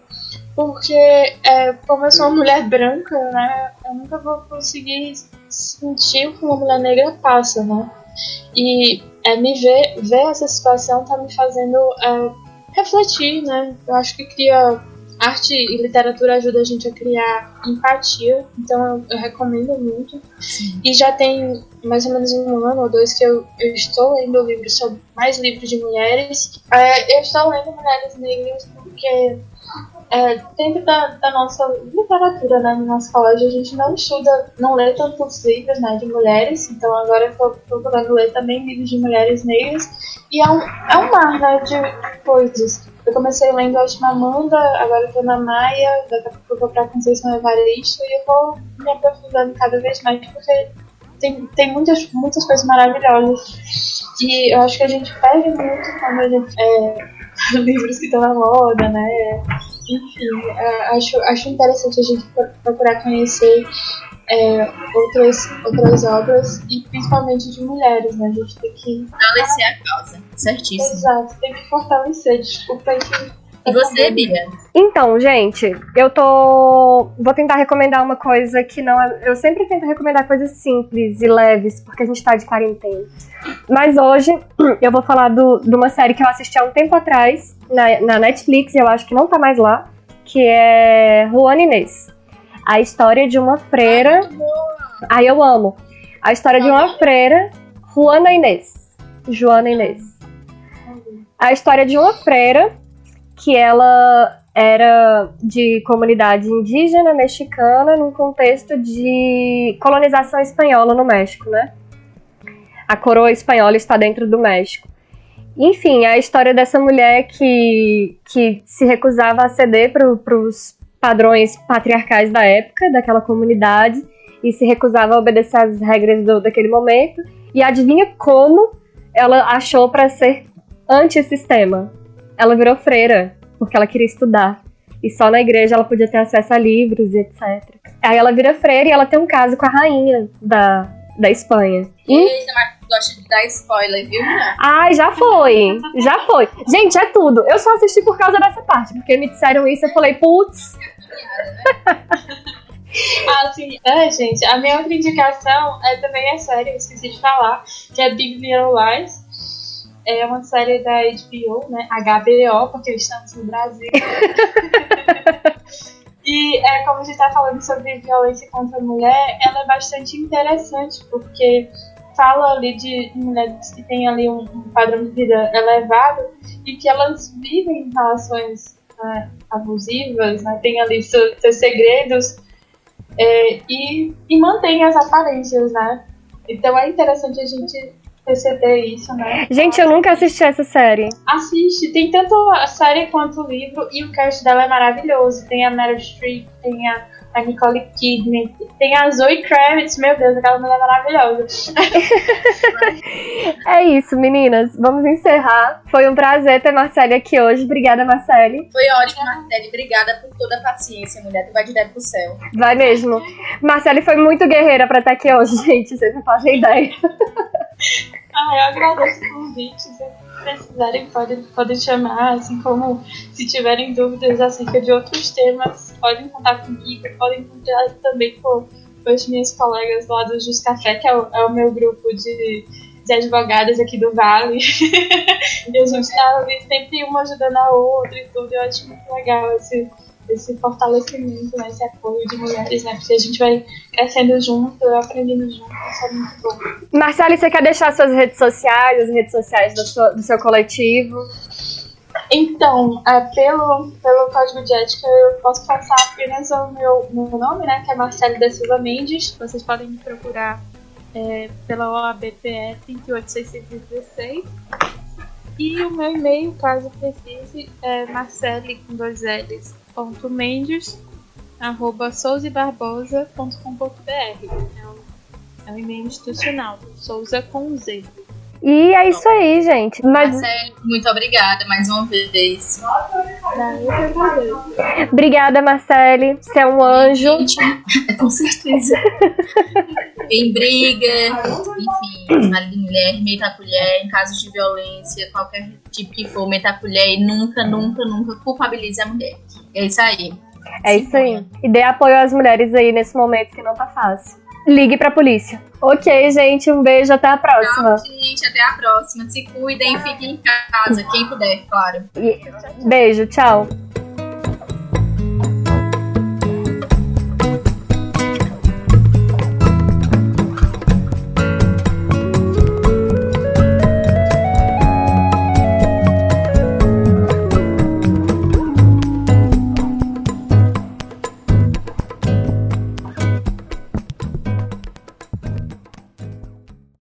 porque é, como eu sou uma mulher branca, né, eu nunca vou conseguir sentir o que uma mulher negra passa, né? E é, me ver, ver essa situação tá me fazendo é, refletir, né? Eu acho que cria arte e literatura ajuda a gente a criar empatia, então eu, eu recomendo muito. Sim. E já tem mais ou menos um ano ou dois que eu, eu estou lendo livros sobre mais livros de mulheres. É, eu estou lendo Mulheres Negras porque é, dentro da, da, nossa literatura, né, no nosso colégio, a gente não estuda, não lê tantos livros né, de mulheres, então agora eu estou procurando ler também livros de mulheres negras, e é um, é um mar né, de coisas. Eu comecei lendo a Chimamanda, agora estou na Maia, daqui a pouco eu vou para Conceição Evaristo, e eu vou me aprofundando cada vez mais, porque tem, tem muitas, muitas coisas maravilhosas. E eu acho que a gente perde muito quando a gente. É, livros que estão na moda, né? Enfim, acho, acho interessante a gente procurar conhecer é, outras, outras obras e principalmente de mulheres, né? A gente tem que. Fortalecer a causa, certíssimo. Exato, tem que fortalecer. Desculpa aí que. E você, Bia? Então, gente, eu tô. Vou tentar recomendar uma coisa que não. É... Eu sempre tento recomendar coisas simples e leves, porque a gente tá de quarentena. Mas hoje eu vou falar do, de uma série que eu assisti há um tempo atrás, na, na Netflix, eu acho que não tá mais lá, que é Juana Inês. A história de uma freira. Ai, eu amo. A história de uma freira, Juana Inês. Joana Inês. A história de uma freira que ela era de comunidade indígena mexicana num contexto de colonização espanhola no México, né? A coroa espanhola está dentro do México. Enfim, a história dessa mulher que, que se recusava a ceder para os padrões patriarcais da época, daquela comunidade, e se recusava a obedecer às regras do, daquele momento. E adivinha como ela achou para ser antissistema? Ela virou freira, porque ela queria estudar. E só na igreja ela podia ter acesso a livros e etc. Aí ela vira freira e ela tem um caso com a rainha da, da Espanha. Eita, mas gosta de dar spoiler, viu? Ai, já foi. Já foi. Gente, é tudo. Eu só assisti por causa dessa parte, porque me disseram isso e eu falei, putz. Ah, sim. É, gente, a minha outra indicação é também é série, eu esqueci de falar, que é Big Little Lies. É uma série da HBO, né? HBO, porque estamos no Brasil. e é, como a gente está falando sobre violência contra a mulher, ela é bastante interessante, porque fala ali de mulheres que têm ali um, um padrão de vida elevado e que elas vivem relações né, abusivas, né, tem ali seus, seus segredos é, e, e mantém as aparências, né? Então é interessante a gente perceber isso, né? Gente, eu nunca assisti essa série. Assiste, tem tanto a série quanto o livro e o cast dela é maravilhoso. Tem a Meryl Streep, tem a a Nicole Kidman, tem a Zoe Kravitz, meu Deus, aquela mulher maravilhosa. É isso, meninas. Vamos encerrar. Foi um prazer ter Marcele aqui hoje. Obrigada, Marcele. Foi ótimo, Marcele. Obrigada por toda a paciência, mulher. Tu vai direto pro céu. Vai mesmo. Marcele foi muito guerreira pra estar aqui hoje, gente. Vocês não fazem ideia. Ah, eu agradeço o convite. Precisarem, podem, podem chamar, assim como se tiverem dúvidas acerca de outros temas, podem contar comigo, podem contar também com, com as minhas colegas lá do Jus Café, que é o, é o meu grupo de, de advogadas aqui do Vale. e a gente tá ali sempre uma ajudando a outra e tudo. Eu acho muito legal esse, esse fortalecimento, né, esse apoio de mulheres, né? Porque a gente vai crescendo junto, aprendendo junto, isso é muito bom. Marcele, você quer deixar suas redes sociais, as redes sociais do seu, do seu coletivo? Então, é, pelo, pelo código de ética, eu posso passar apenas o meu, meu nome, né? Que é Marcelo da Silva Mendes. Vocês podem me procurar é, pela OABPE 38616. E o meu e-mail, caso precise, é marcele com dois L's, souzebarbosa.com.br. É um, é um e-mail institucional, Souza com Z. E é isso aí, gente. Mas Marcele, muito obrigada mais uma vez. Obrigada, Marcele. Você é um anjo. Com certeza. Quem briga, enfim, marido e mulher, meta a colher, em casos de violência, qualquer tipo que for, meta a colher e nunca, nunca, nunca culpabilize a mulher. É isso aí. É isso aí. E dê apoio às mulheres aí nesse momento que não tá fácil. Ligue pra polícia. Ok, gente. Um beijo. Até a próxima. Tchau, gente. Até a próxima. Se cuidem, fiquem em casa, quem puder, claro. Beijo. Tchau.